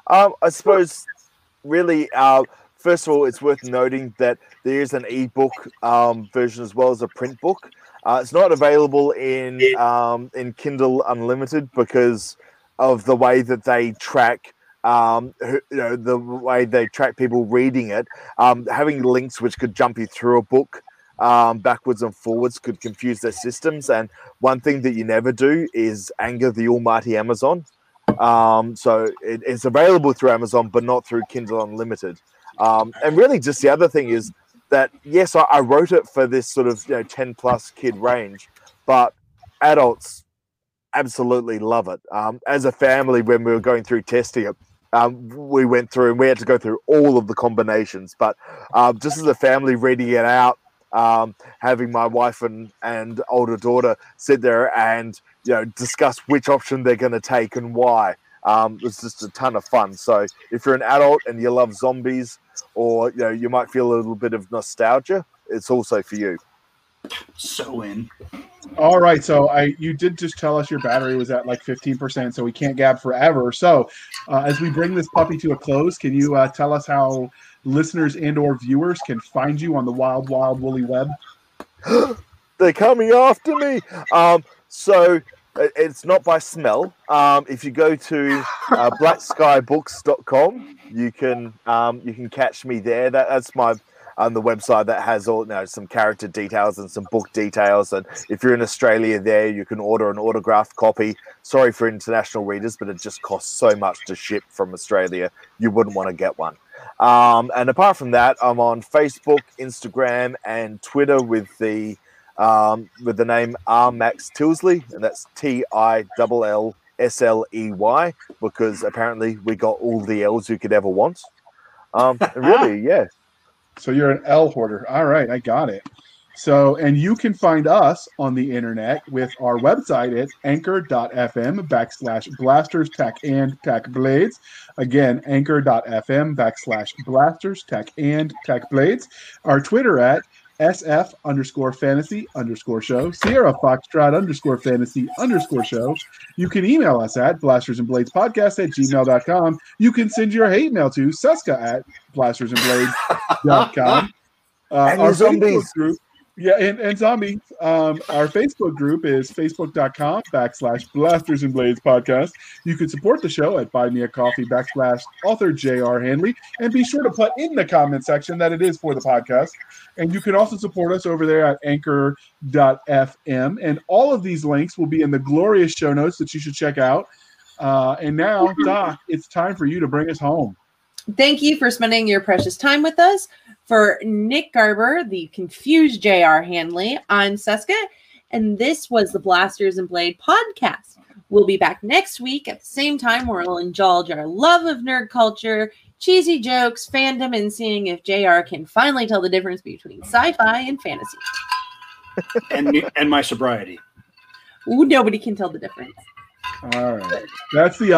Um, I suppose, really, uh, first of all, it's worth noting that there is an ebook um, version as well as a print book. Uh, it's not available in um, in Kindle Unlimited because of the way that they track. Um, you know the way they track people reading it. Um, having links which could jump you through a book um, backwards and forwards could confuse their systems. And one thing that you never do is anger the almighty Amazon. Um, so it, it's available through Amazon, but not through Kindle Unlimited. Um, and really, just the other thing is that yes, I, I wrote it for this sort of you know ten plus kid range, but adults absolutely love it. Um, as a family, when we were going through testing it, um, we went through and we had to go through all of the combinations. But um, just as a family reading it out, um, having my wife and, and older daughter sit there and you know discuss which option they're going to take and why. Um, was just a ton of fun. So if you're an adult and you love zombies, or you know you might feel a little bit of nostalgia, it's also for you. So in. All right, so I you did just tell us your battery was at like fifteen percent, so we can't gab forever. So uh, as we bring this puppy to a close, can you uh, tell us how listeners and or viewers can find you on the wild, wild, woolly web? They're coming after me. Um, so it- it's not by smell. Um, if you go to uh, blackskybooks.com, you can um, you can catch me there. That, that's my on the website that has all you know, some character details and some book details. And if you're in Australia, there you can order an autographed copy. Sorry for international readers, but it just costs so much to ship from Australia. You wouldn't want to get one. Um, and apart from that, I'm on Facebook, Instagram, and Twitter with the um, with the name R Max Tillsley, and that's T I L L S L E Y, because apparently we got all the L's you could ever want. Um, really, yeah. So you're an L hoarder. All right, I got it. So, and you can find us on the internet with our website at anchor.fm backslash blasters tech and tech blades. Again, anchor.fm backslash blasters tech and tech blades. Our Twitter at SF underscore fantasy underscore show, Sierra Foxtrot underscore fantasy underscore show. You can email us at blasters and blades podcast at gmail.com. You can send your hate mail to Cisca at blasters and blades.com. Uh, And our zombies. Facebook group, yeah, and, and zombies. Um, our Facebook group is facebook.com backslash blasters and blades podcast. You can support the show at buy me a coffee backslash author J.R. Handley and be sure to put in the comment section that it is for the podcast. And you can also support us over there at anchor.fm. And all of these links will be in the glorious show notes that you should check out. Uh, and now, Doc, it's time for you to bring us home. Thank you for spending your precious time with us. For Nick Garber, the confused J.R. Handley, I'm Cisca, and this was the Blasters and Blade podcast. We'll be back next week at the same time where we'll indulge our love of nerd culture, cheesy jokes, fandom, and seeing if JR can finally tell the difference between sci-fi and fantasy. And and my sobriety. Ooh, nobody can tell the difference. All right. That's the